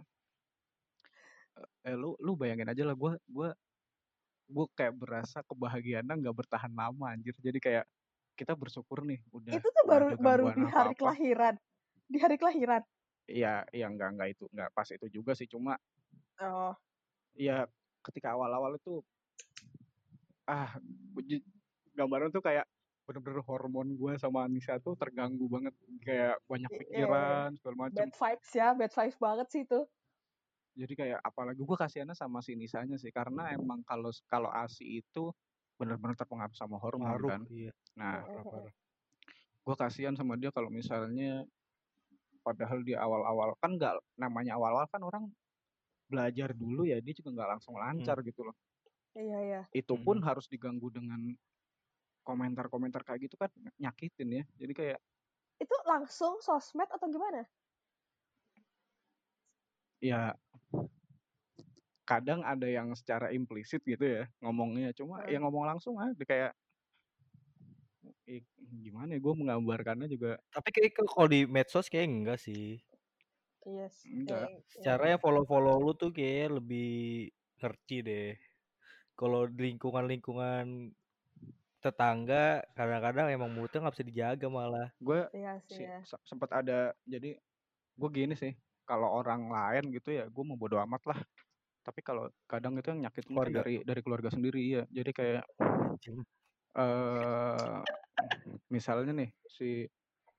eh lu lu bayangin aja lah gue gue gue kayak berasa kebahagiaannya nggak bertahan lama anjir. Jadi kayak kita bersyukur nih udah Itu tuh baru baru di hari apa-apa. kelahiran. Di hari kelahiran? Iya iya enggak enggak itu enggak pas itu juga sih, cuma Oh. ya ketika awal-awal itu ah, gambaran tuh kayak bener-bener hormon gue sama Anissa tuh terganggu banget, kayak banyak I iya iya. pikiran segala macem. Bad vibes ya, bad vibes banget sih itu. Jadi kayak apalagi gue kasihannya sama si Nisanya sih, karena emang kalau kalau ASI itu bener-bener terpengaruh sama hormon Ngaruh, kan. iya. Nah, gue kasihan sama dia kalau misalnya padahal di awal-awal kan nggak namanya awal-awal kan orang belajar dulu ya, dia juga nggak langsung lancar gitu loh. Iya iya. Itu pun Mhm. harus diganggu dengan komentar-komentar kayak gitu kan nyakitin ya. Jadi kayak Itu langsung sosmed atau gimana? ya kadang ada yang secara implisit gitu ya ngomongnya, cuma Heeh. yang ngomong langsung ada kayak ih, gimana ya gue menggambarkannya juga Tapi kayak kalau di medsos kayak enggak sih. Iya s enggak. kayak Secara yang follow-follow lu tuh kayak lebih ngerti deh. Kalau di lingkungan-lingkungan tetangga kadang-kadang emang mulutnya nggak bisa dijaga malah. Gue Iya sih ya. se sempet ada jadi gue gini sih, kalau orang lain gitu ya gue mau bodo amat lah. Tapi kalau kadang itu yang nyakitin Keluarga. dari dari keluarga sendiri iya. Jadi kayak eee, misalnya nih si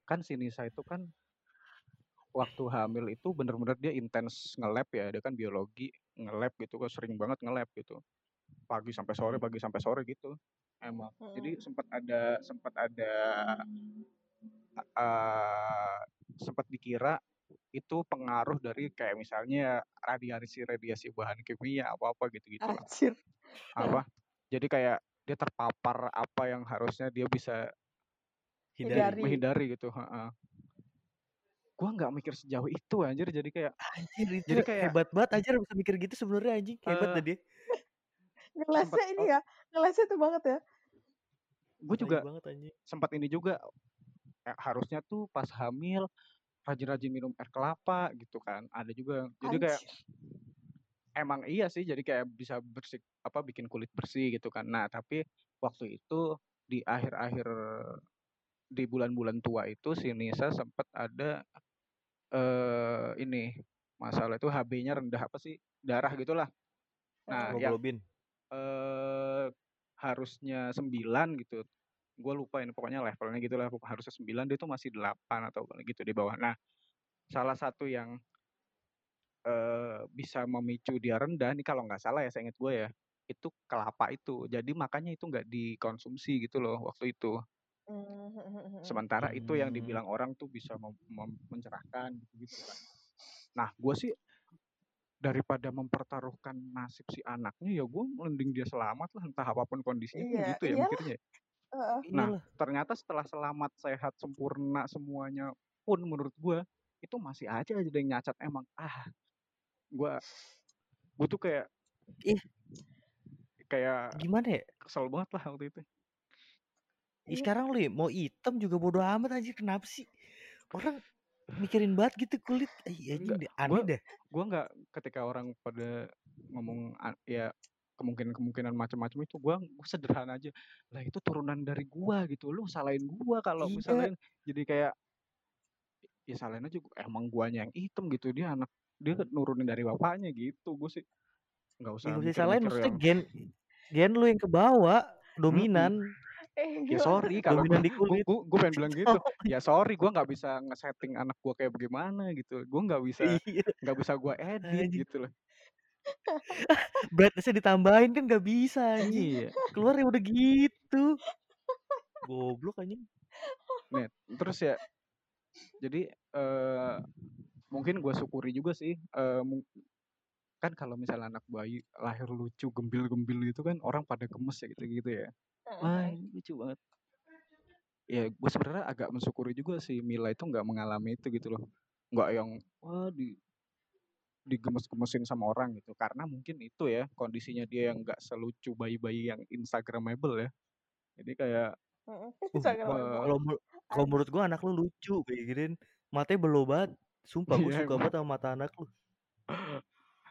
kan si Nisa itu kan waktu hamil itu bener-bener dia intens nge-lab ya, dia kan biologi, nge-lab gitu kan sering banget nge-lab gitu. Pagi sampai sore, Hmm. pagi sampai sore gitu. Emang. Jadi Mhm. sempat ada sempat ada eee, sempat dikira itu pengaruh dari kayak misalnya radiasi-radiasi bahan kimia apa-apa gitu-gitulah. Anjir. Apa, jadi kayak dia terpapar apa yang harusnya dia bisa Hindari. Hindari. menghindari gitu, heeh. Gua nggak mikir sejauh itu anjir, jadi kayak Anjir itu jadi kayak hebat banget anjir bisa mikir gitu sebenarnya anjing. Hebat dah dia. sempet Ngelesnya ini oh ya, ngelesnya tuh banget ya. gue juga banget anjing. sempat ini juga, eh, harusnya tuh pas hamil rajin-rajin minum air kelapa gitu kan, ada juga. Jadi kayak emang iya sih, jadi kayak bisa bersih apa, bikin kulit bersih gitu kan. Nah, tapi waktu itu di akhir-akhir di bulan-bulan tua itu si Nisa sempet ada, eee, ini, masalah itu HB-nya rendah, apa sih, darah gitulah. Nah, yang, Hemoglobin. eee, harusnya 9 gitu, gue lupa ini pokoknya levelnya gitulah, harusnya 9 dia tuh masih 8 atau gitu di bawah. Nah, salah satu yang bisa memicu dia rendah nih kalau nggak salah ya, seinget gue ya, itu kelapa itu. Jadi makanya itu nggak dikonsumsi gitu loh waktu itu. Mhm. Sementara itu yang dibilang orang tuh bisa mem mem mencerahkan gitu kan. Nah, gue sih daripada mempertaruhkan nasib si anaknya, ya gue mending dia selamat lah, entah apa pun kondisinya Iya, gitu ya iyalah. mikirnya Heeh. Nah, Iyalah. ternyata setelah selamat, sehat, sempurna semuanya pun menurut gue, itu masih aja ada yang nyacat emang. Ah, gue gue tuh kayak Ih. kayak Gimana ya? kesel banget lah waktu itu. Ih, Iya. sekarang lu ya mau hitam juga bodo amat anjir, kenapa sih? Orang mikirin banget gitu kulit. Ih, anjing Enggak, deh, aneh gue nggak ketika orang pada ngomong ya kemungkinan-kemungkinan macam-macam itu, gue gue sederhana aja, lah itu turunan dari gua gitu, lu salahin gua kalau Iya. misalnya jadi kayak ya salahin aja, emang guanya yang hitam gitu, dia anak dia nurunin dari bapaknya gitu, gue sih nggak Ya usah disalahin, mikir-mikir maksudnya yang gen gen lu yang kebawa, dominan. Eh, Ya sorry kalau Dominan gue di gue kulit. gue gue pengen bilang gitu, ya sorry gue nggak bisa nge-setting anak gue kayak bagaimana gitu, gue nggak bisa Iya, nggak bisa gue edit gitu loh. Brightness-nya ditambahin kan nggak bisa anjing. Iya. Keluar ya udah gitu. Goblok anjing. Nih, terus ya jadi, eee, mungkin gue syukuri juga sih, mung kan kalau misalnya anak bayi lahir lucu, gembil-gembil gitu kan orang pada gemes ya gitu-gitu ya. Wah, lucu banget. Ya gue sebenarnya agak mensyukuri juga si Mila itu nggak mengalami itu gitu loh. Nggak yang, wah di digemes-gemesin sama orang gitu, karena mungkin itu ya kondisinya dia yang nggak selucu bayi-bayi yang instagramable ya. Jadi kayak Mhm. Uh, kalau menur kalau menurut gua anak lu lucu kayak giniin, matanya belo banget. Sumpah gua Iya suka emang. banget sama mata anak lu.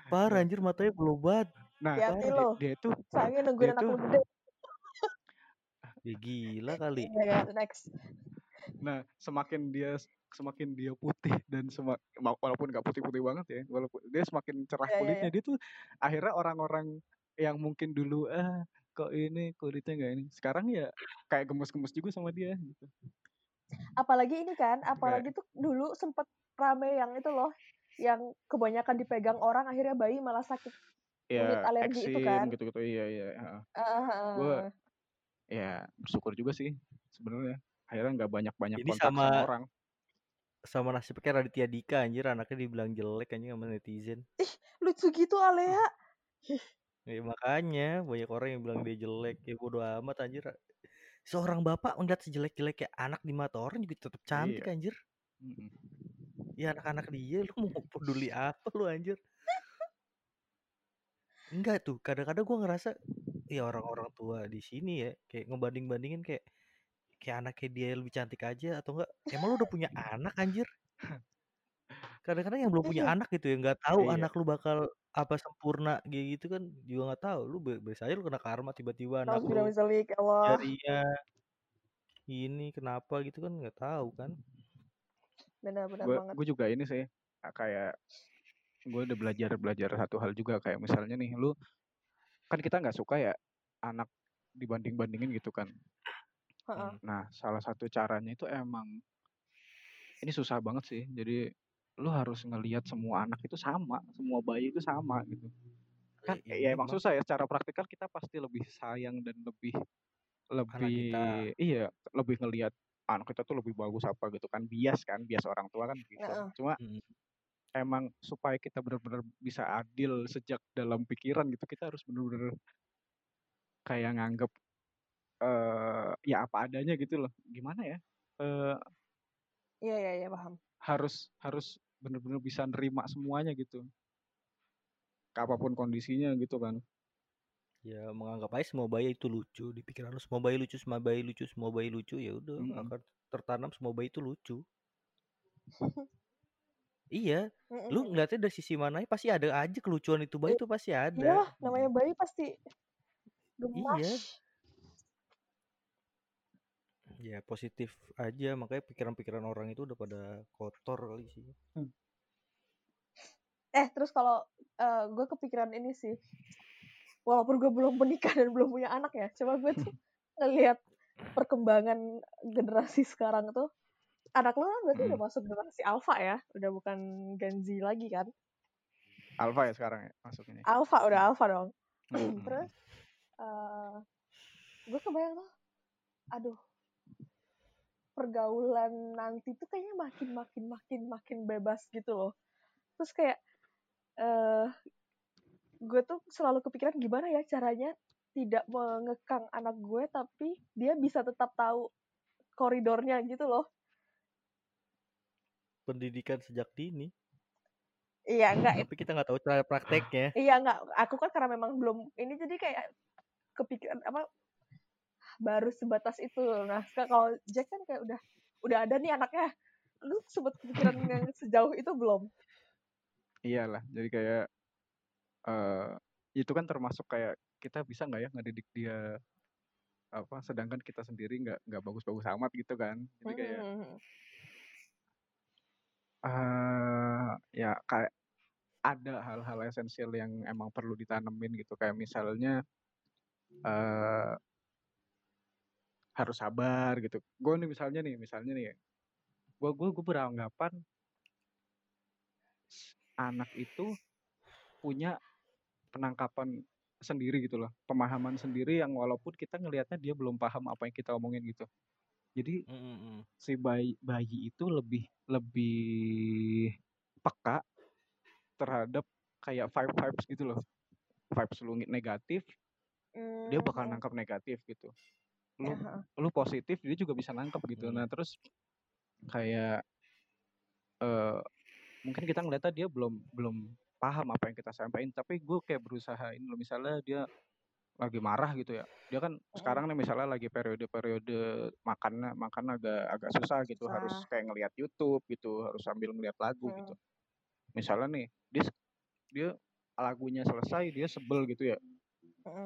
Parah Nah anjir matanya belo banget. nah dia lo. dia itu Sayangnya nungguin anak lu gede. Ya gila kali. Iya ya, next. Nah, semakin dia semakin dia putih dan sema ma walaupun nggak putih-putih banget ya, walaupun dia semakin cerah Iya iya kulitnya, iya. dia tuh akhirnya orang-orang yang mungkin dulu, "Ah, kok ini kulitnya nggak ini," sekarang ya kayak gemes-gemes juga sama dia gitu. Apalagi ini kan, apalagi tuh dulu sempet rame yang itu loh, yang kebanyakan dipegang orang akhirnya bayi malah sakit kulit ya alergi itu eksim kan. gitu-gitu, iya iya. Heeh Gue heeh. ya bersyukur juga sih sebenarnya, akhirnya nggak banyak-banyak Ini kontak sama sama orang. sama nasibnya kayak Raditya Dika anjir, anaknya dibilang jelek anjing sama netizen. Ih, lucu gitu Alea. Ya makanya banyak orang yang bilang dia jelek, ya bodo amat anjir. Seorang bapak ngeliat sejelek-jeleknya anak di mata orang juga tetap cantik Iya. anjir. Ya anak-anak dia lu mau peduli apa lu anjir. Enggak tuh, kadang-kadang gua ngerasa ya orang-orang tua di sini ya kayak ngebanding-bandingin kayak kayak anaknya dia lebih cantik aja atau enggak emang lu udah punya anak anjir? Kadang-kadang yang belum punya Iya. anak gitu ya nggak tahu Iya. anak lu bakal apa sempurna gitu kan juga nggak tahu. Lu be bisa aja lu kena karma tiba-tiba anak lu ya jarinya ini kenapa gitu kan nggak tahu kan. Benar benar Gue banget. gue juga ini sih, kayak gue udah belajar belajar satu hal juga kayak misalnya nih lu kan kita nggak suka ya anak dibanding-bandingin gitu kan. Heeh. Hmm. Nah, salah satu caranya itu emang ini susah banget sih. Jadi lu harus ngelihat semua anak itu sama, semua bayi itu sama gitu. Kan Ya, ya iya, emang Bang. susah ya secara praktikal kita pasti lebih sayang dan lebih lebih kita. iya, lebih ngelihat anak kita tuh lebih bagus apa gitu kan, bias kan, bias orang tua kan gitu. Heeh. Cuma Mhm. emang supaya kita benar-benar bisa adil sejak dalam pikiran gitu, kita harus benar-benar kayak nganggep eh ya apa adanya gitu loh. Gimana ya? Eh Iya iya iya paham. harus harus benar-benar bisa nerima semuanya gitu. Apa pun kondisinya gitu kan. Ya menganggap aja semua bayi itu lucu di pikiran lu semua bayi lucu, semua bayi lucu, semua bayi lucu ya udah Mhm. akan tertanam semua bayi itu lucu. Iya, lu ngeliatnya dari sisi mana pasti ada aja kelucuan itu bayi itu pasti Iya, ada. namanya bayi pasti gemas. Iya. Ya positif aja makanya pikiran-pikiran orang itu udah pada kotor kali sih. Hmm. Eh terus kalau eh, gue kepikiran ini sih, walaupun gue belum menikah dan belum punya anak ya, cuma gue tuh ngelihat perkembangan generasi sekarang tuh, anak lu kan berarti udah Hmm. masuk generasi alpha ya, udah bukan Gen Z lagi kan? Alfa ya sekarang ya masuknya. Alpha udah alpha dong. Hmm. Terus eh gue kebayang tuh, aduh pergaulan nanti tuh kayaknya makin makin makin makin bebas gitu loh. Terus kayak eh gue tuh selalu kepikiran gimana ya caranya tidak mengekang anak gue tapi dia bisa tetap tahu koridornya gitu loh. Pendidikan sejak dini. Iya enggak Tapi kita nggak tahu cara prakteknya. iya enggak aku kan karena memang belum ini jadi kayak kepikiran apa baru sebatas itu. Nah, kalau Jack kan kayak udah udah ada nih anaknya. Lu sempet kepikiran yang sejauh itu belum? Iyalah, jadi kayak eh itu kan termasuk kayak kita bisa nggak ya ngedidik dia apa sedangkan kita sendiri nggak nggak bagus-bagus amat gitu kan. Jadi kayak Hmm. eh ya kayak ada hal-hal esensial yang emang perlu ditanemin gitu kayak misalnya eh harus sabar gitu. Gue nih misalnya nih, misalnya nih, gue gue gue beranggapan anak itu punya penangkapan sendiri gitu loh, pemahaman sendiri yang walaupun kita ngelihatnya dia belum paham apa yang kita omongin gitu. Jadi Mm, mm, mm. si bayi bayi itu lebih lebih peka terhadap kayak vibe vibes gitu loh, vibes lu negatif dia bakal Hmm. nangkap negatif gitu. Lu lu positif dia juga bisa nangkep gitu. Hmm. Nah terus kayak eh mungkin kita ngeliatnya dia belum belum paham apa yang kita sampaikan tapi gue kayak berusaha ini loh misalnya dia lagi marah gitu ya dia kan sekarang nih misalnya lagi periode-periode makannya makan agak agak susah gitu harus Susah. kayak ngeliat YouTube gitu harus sambil ngeliat lagu Hmm. gitu misalnya nih dia dia lagunya selesai dia sebel gitu ya.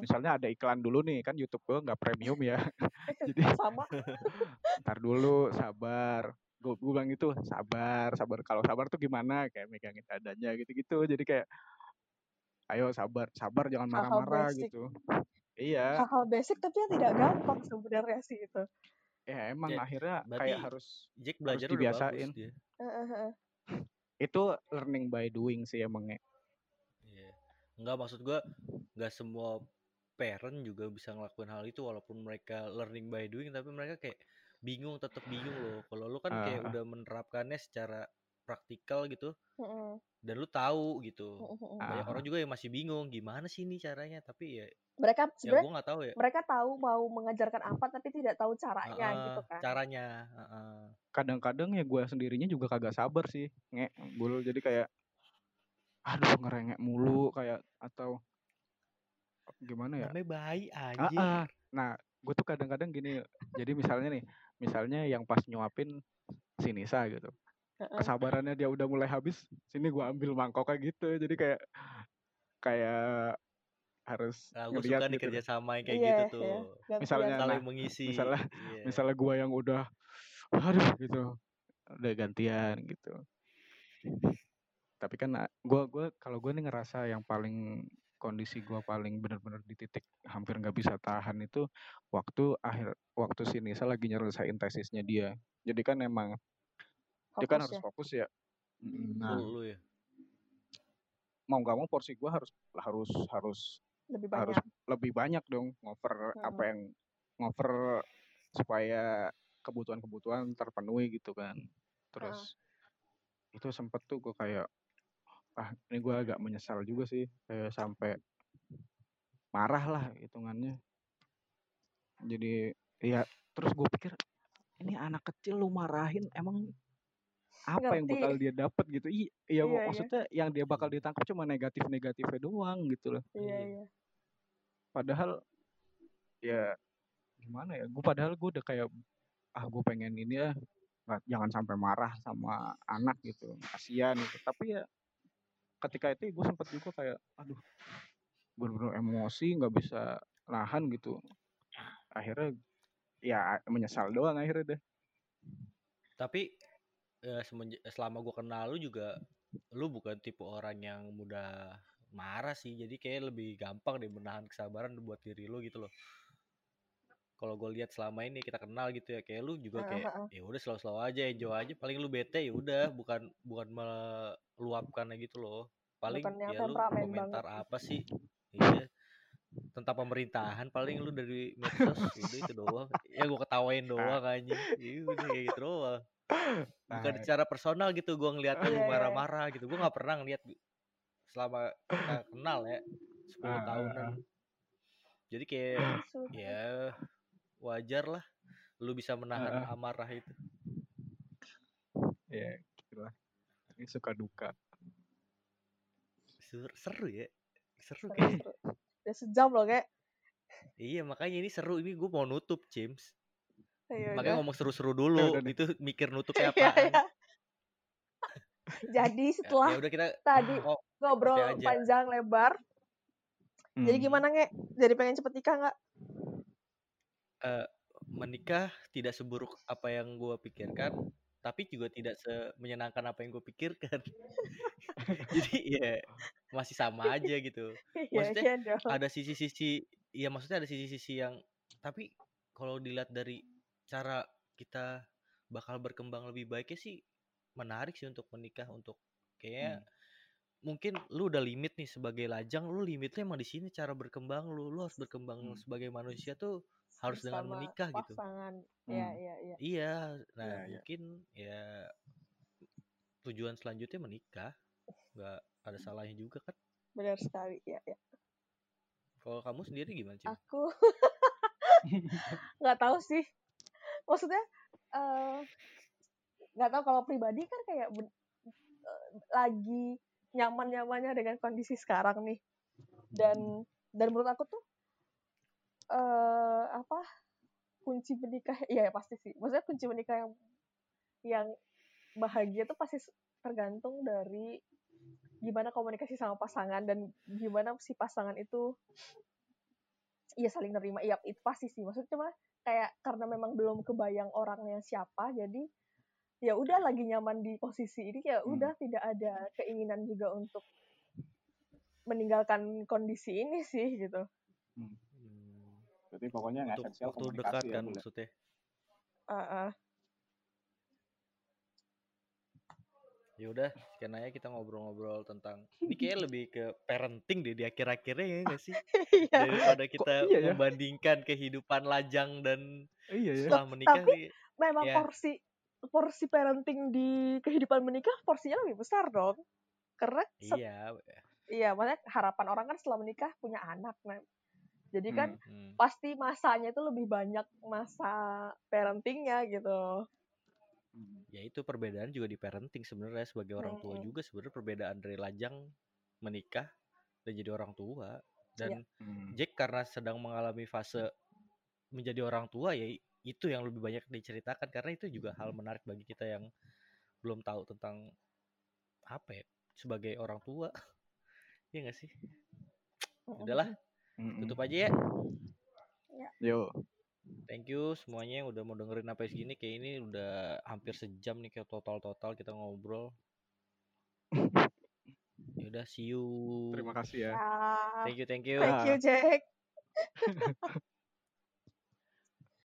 Misalnya ada iklan dulu nih kan YouTube gue nggak premium ya jadi Sama. ntar dulu sabar gue gue bilang gitu sabar sabar kalau sabar tuh gimana kayak megangin dadanya gitu gitu jadi kayak ayo sabar sabar jangan marah-marah gitu iya Hal-hal basic tapi yang tidak gampang sebenarnya sih itu. ya emang Ya, akhirnya kayak harus Jack harus belajar udah dibiasain bagus dia. Heeh, heeh. itu learning by doing sih emangnya. Enggak maksud gua nggak semua parent juga bisa ngelakuin hal itu walaupun mereka learning by doing tapi mereka kayak bingung tetap bingung loh. Kalau lu kan kayak Ah, ah. udah menerapkannya secara praktikal gitu Heeh, dan lu tahu gitu. heeh, heeh. Banyak Ah, orang juga yang masih bingung gimana sih ini caranya tapi ya Mereka ya sebenarnya gua nggak tahu ya. mereka tahu mau mengajarkan apa tapi tidak tahu caranya Heeh, gitu kan. caranya. heeh. kadang-kadang ya gue sendirinya juga kagak sabar sih nge bul jadi kayak aduh ngerengek mulu kayak atau gimana ya Namanya bayi Ah, anjing. ah. Nah, gue tuh kadang-kadang gini, jadi misalnya nih, misalnya yang pas nyuapin si Nisa gitu, kesabarannya dia udah mulai habis, sini gue ambil mangkoknya gitu, jadi kayak kayak harus Nah, gue ngeliat suka nih gitu. kerja sama kayak Iya, gitu iya. tuh. Gantian. Misalnya, Saling nah, mengisi. misalnya, Iya. misalnya gue yang udah, aduh gitu, udah gantian gitu. Tapi kan gue gua kalau gue nih ngerasa yang paling kondisi gue paling bener-bener di titik hampir nggak bisa tahan itu waktu akhir waktu si Nisa lagi nyelesain tesisnya dia. Jadi kan emang dia kan Fokus harus ya. fokus ya. Mm, Nah, Full lu ya. mau nggak mau porsi gue harus harus harus Lebih harus banyak. lebih banyak dong ngover apa Mm-mm. yang ngover supaya kebutuhan-kebutuhan terpenuhi gitu kan. Terus itu sempet tuh gue kayak ah ini gue agak menyesal juga sih kayak sampai marah lah hitungannya. Jadi ya terus gue pikir ini anak kecil lu marahin emang apa yang Ngerti. bakal dia dapat gitu I- iya Iya, iya. maksudnya yang dia bakal ditangkap cuma negatif negatifnya doang gitu loh Iya, Iya. iya. padahal ya gimana ya gue padahal gue udah kayak ah gue pengen ini ya nggak- jangan sampai marah sama anak gitu kasihan gitu tapi ya ketika itu gue sempet juga kayak aduh bener-bener emosi nggak bisa nahan gitu akhirnya ya menyesal doang akhirnya deh Tapi ya, selama gue kenal lu juga lu bukan tipe orang yang mudah marah sih. Jadi kayak lebih gampang deh menahan kesabaran buat diri lu gitu loh. Kalau gue lihat selama ini kita kenal gitu ya, kayak lu juga kayak ya udah slow-slow aja, enjoy aja. Paling lu bete ya udah, bukan bukan meluapkannya gitu loh. Paling Bukan yang ya lu komentar banget. apa sih? Iya. Tentang pemerintahan paling lu dari medsos udah itu doang. Ya gue ketawain doang anjing. Ya udah kayak gitu doang bukan Nah, secara personal gitu gua ngeliatnya Iya, lu iya. marah-marah gitu gua nggak pernah ngeliat selama kita kenal ya 10 Ah, ah, tahunan ah. jadi kayak ya wajar lah lu bisa menahan Ah, ah. amarah itu ya gitu lah ini suka duka seru, seru ya seru Seru, kayak. Udah sejam loh, kayak. iya makanya ini seru ini gua mau nutup James Iya, makanya udah. ngomong seru-seru dulu udah itu mikir nutupnya Iya, apaan iya. Jadi ya, setelah ya udah kita tadi oh ngobrol panjang lebar, jadi Hmm. gimana nge? Jadi pengen cepet nikah nggak? Eh, menikah tidak seburuk apa yang gua pikirkan tapi juga tidak se menyenangkan apa yang gue pikirkan jadi ya masih sama aja gitu Iya, maksudnya iya dong. ada sisi-sisi ya maksudnya ada sisi-sisi yang tapi kalau dilihat dari cara kita bakal berkembang lebih baiknya sih menarik sih untuk menikah untuk kayaknya Hmm. mungkin lu udah limit nih sebagai lajang lu limitnya emang di sini cara berkembang lu lu harus berkembang Hmm. sebagai manusia tuh harus dengan Bersama menikah gitu pasangan. Iya, Hmm. iya, iya. iya nah iya. mungkin ya tujuan selanjutnya menikah nggak ada salahnya juga kan Benar sekali. Iya, iya. kalau kamu sendiri gimana sih Aku nggak tahu sih. Maksudnya eh nggak tahu kalau pribadi kan kayak eh, lagi nyaman-nyamannya dengan kondisi sekarang nih. Dan dan menurut aku tuh eh apa kunci menikah ya pasti sih. Maksudnya kunci menikah yang yang bahagia tuh pasti tergantung dari gimana komunikasi sama pasangan dan gimana si pasangan itu iya saling nerima iya itu pasti sih maksudnya cuma kayak karena memang belum kebayang orangnya siapa jadi ya udah lagi nyaman di posisi ini ya Hmm. udah tidak ada keinginan juga untuk meninggalkan kondisi ini sih gitu Hmm. Berarti pokoknya nggak untuk esensial waktu dekat komunikasi ya kan ya. maksudnya Ah, ah. ya udah sekian aja kita ngobrol-ngobrol tentang ini kayak lebih ke parenting deh di akhir-akhirnya ya nggak sih iya daripada Kok kita iya ya? membandingkan kehidupan lajang dan Iya ya. setelah menikah tapi nih memang ya porsi porsi parenting di kehidupan menikah porsinya lebih besar dong karena iya iya makanya harapan orang kan setelah menikah punya anak nah jadi kan Hmm. hmm. pasti masanya itu lebih banyak masa parentingnya gitu Hmm. ya itu perbedaan juga di parenting sebenarnya sebagai orang tua Mm-mm. juga sebenarnya perbedaan dari lajang menikah dan jadi orang tua Iya. dan Hmm. Jack karena sedang mengalami fase menjadi orang tua ya itu yang lebih banyak diceritakan karena itu juga hal menarik bagi kita yang belum tahu tentang apa ya sebagai orang tua ya nggak sih udahlah Mm-mm. tutup aja ya. Yo. thank you semuanya yang udah mau dengerin apa segini. Kayak ini udah hampir sejam nih kayak total total kita ngobrol. Ya udah see you. Terima kasih ya. Ah, thank you thank you. Thank you Jack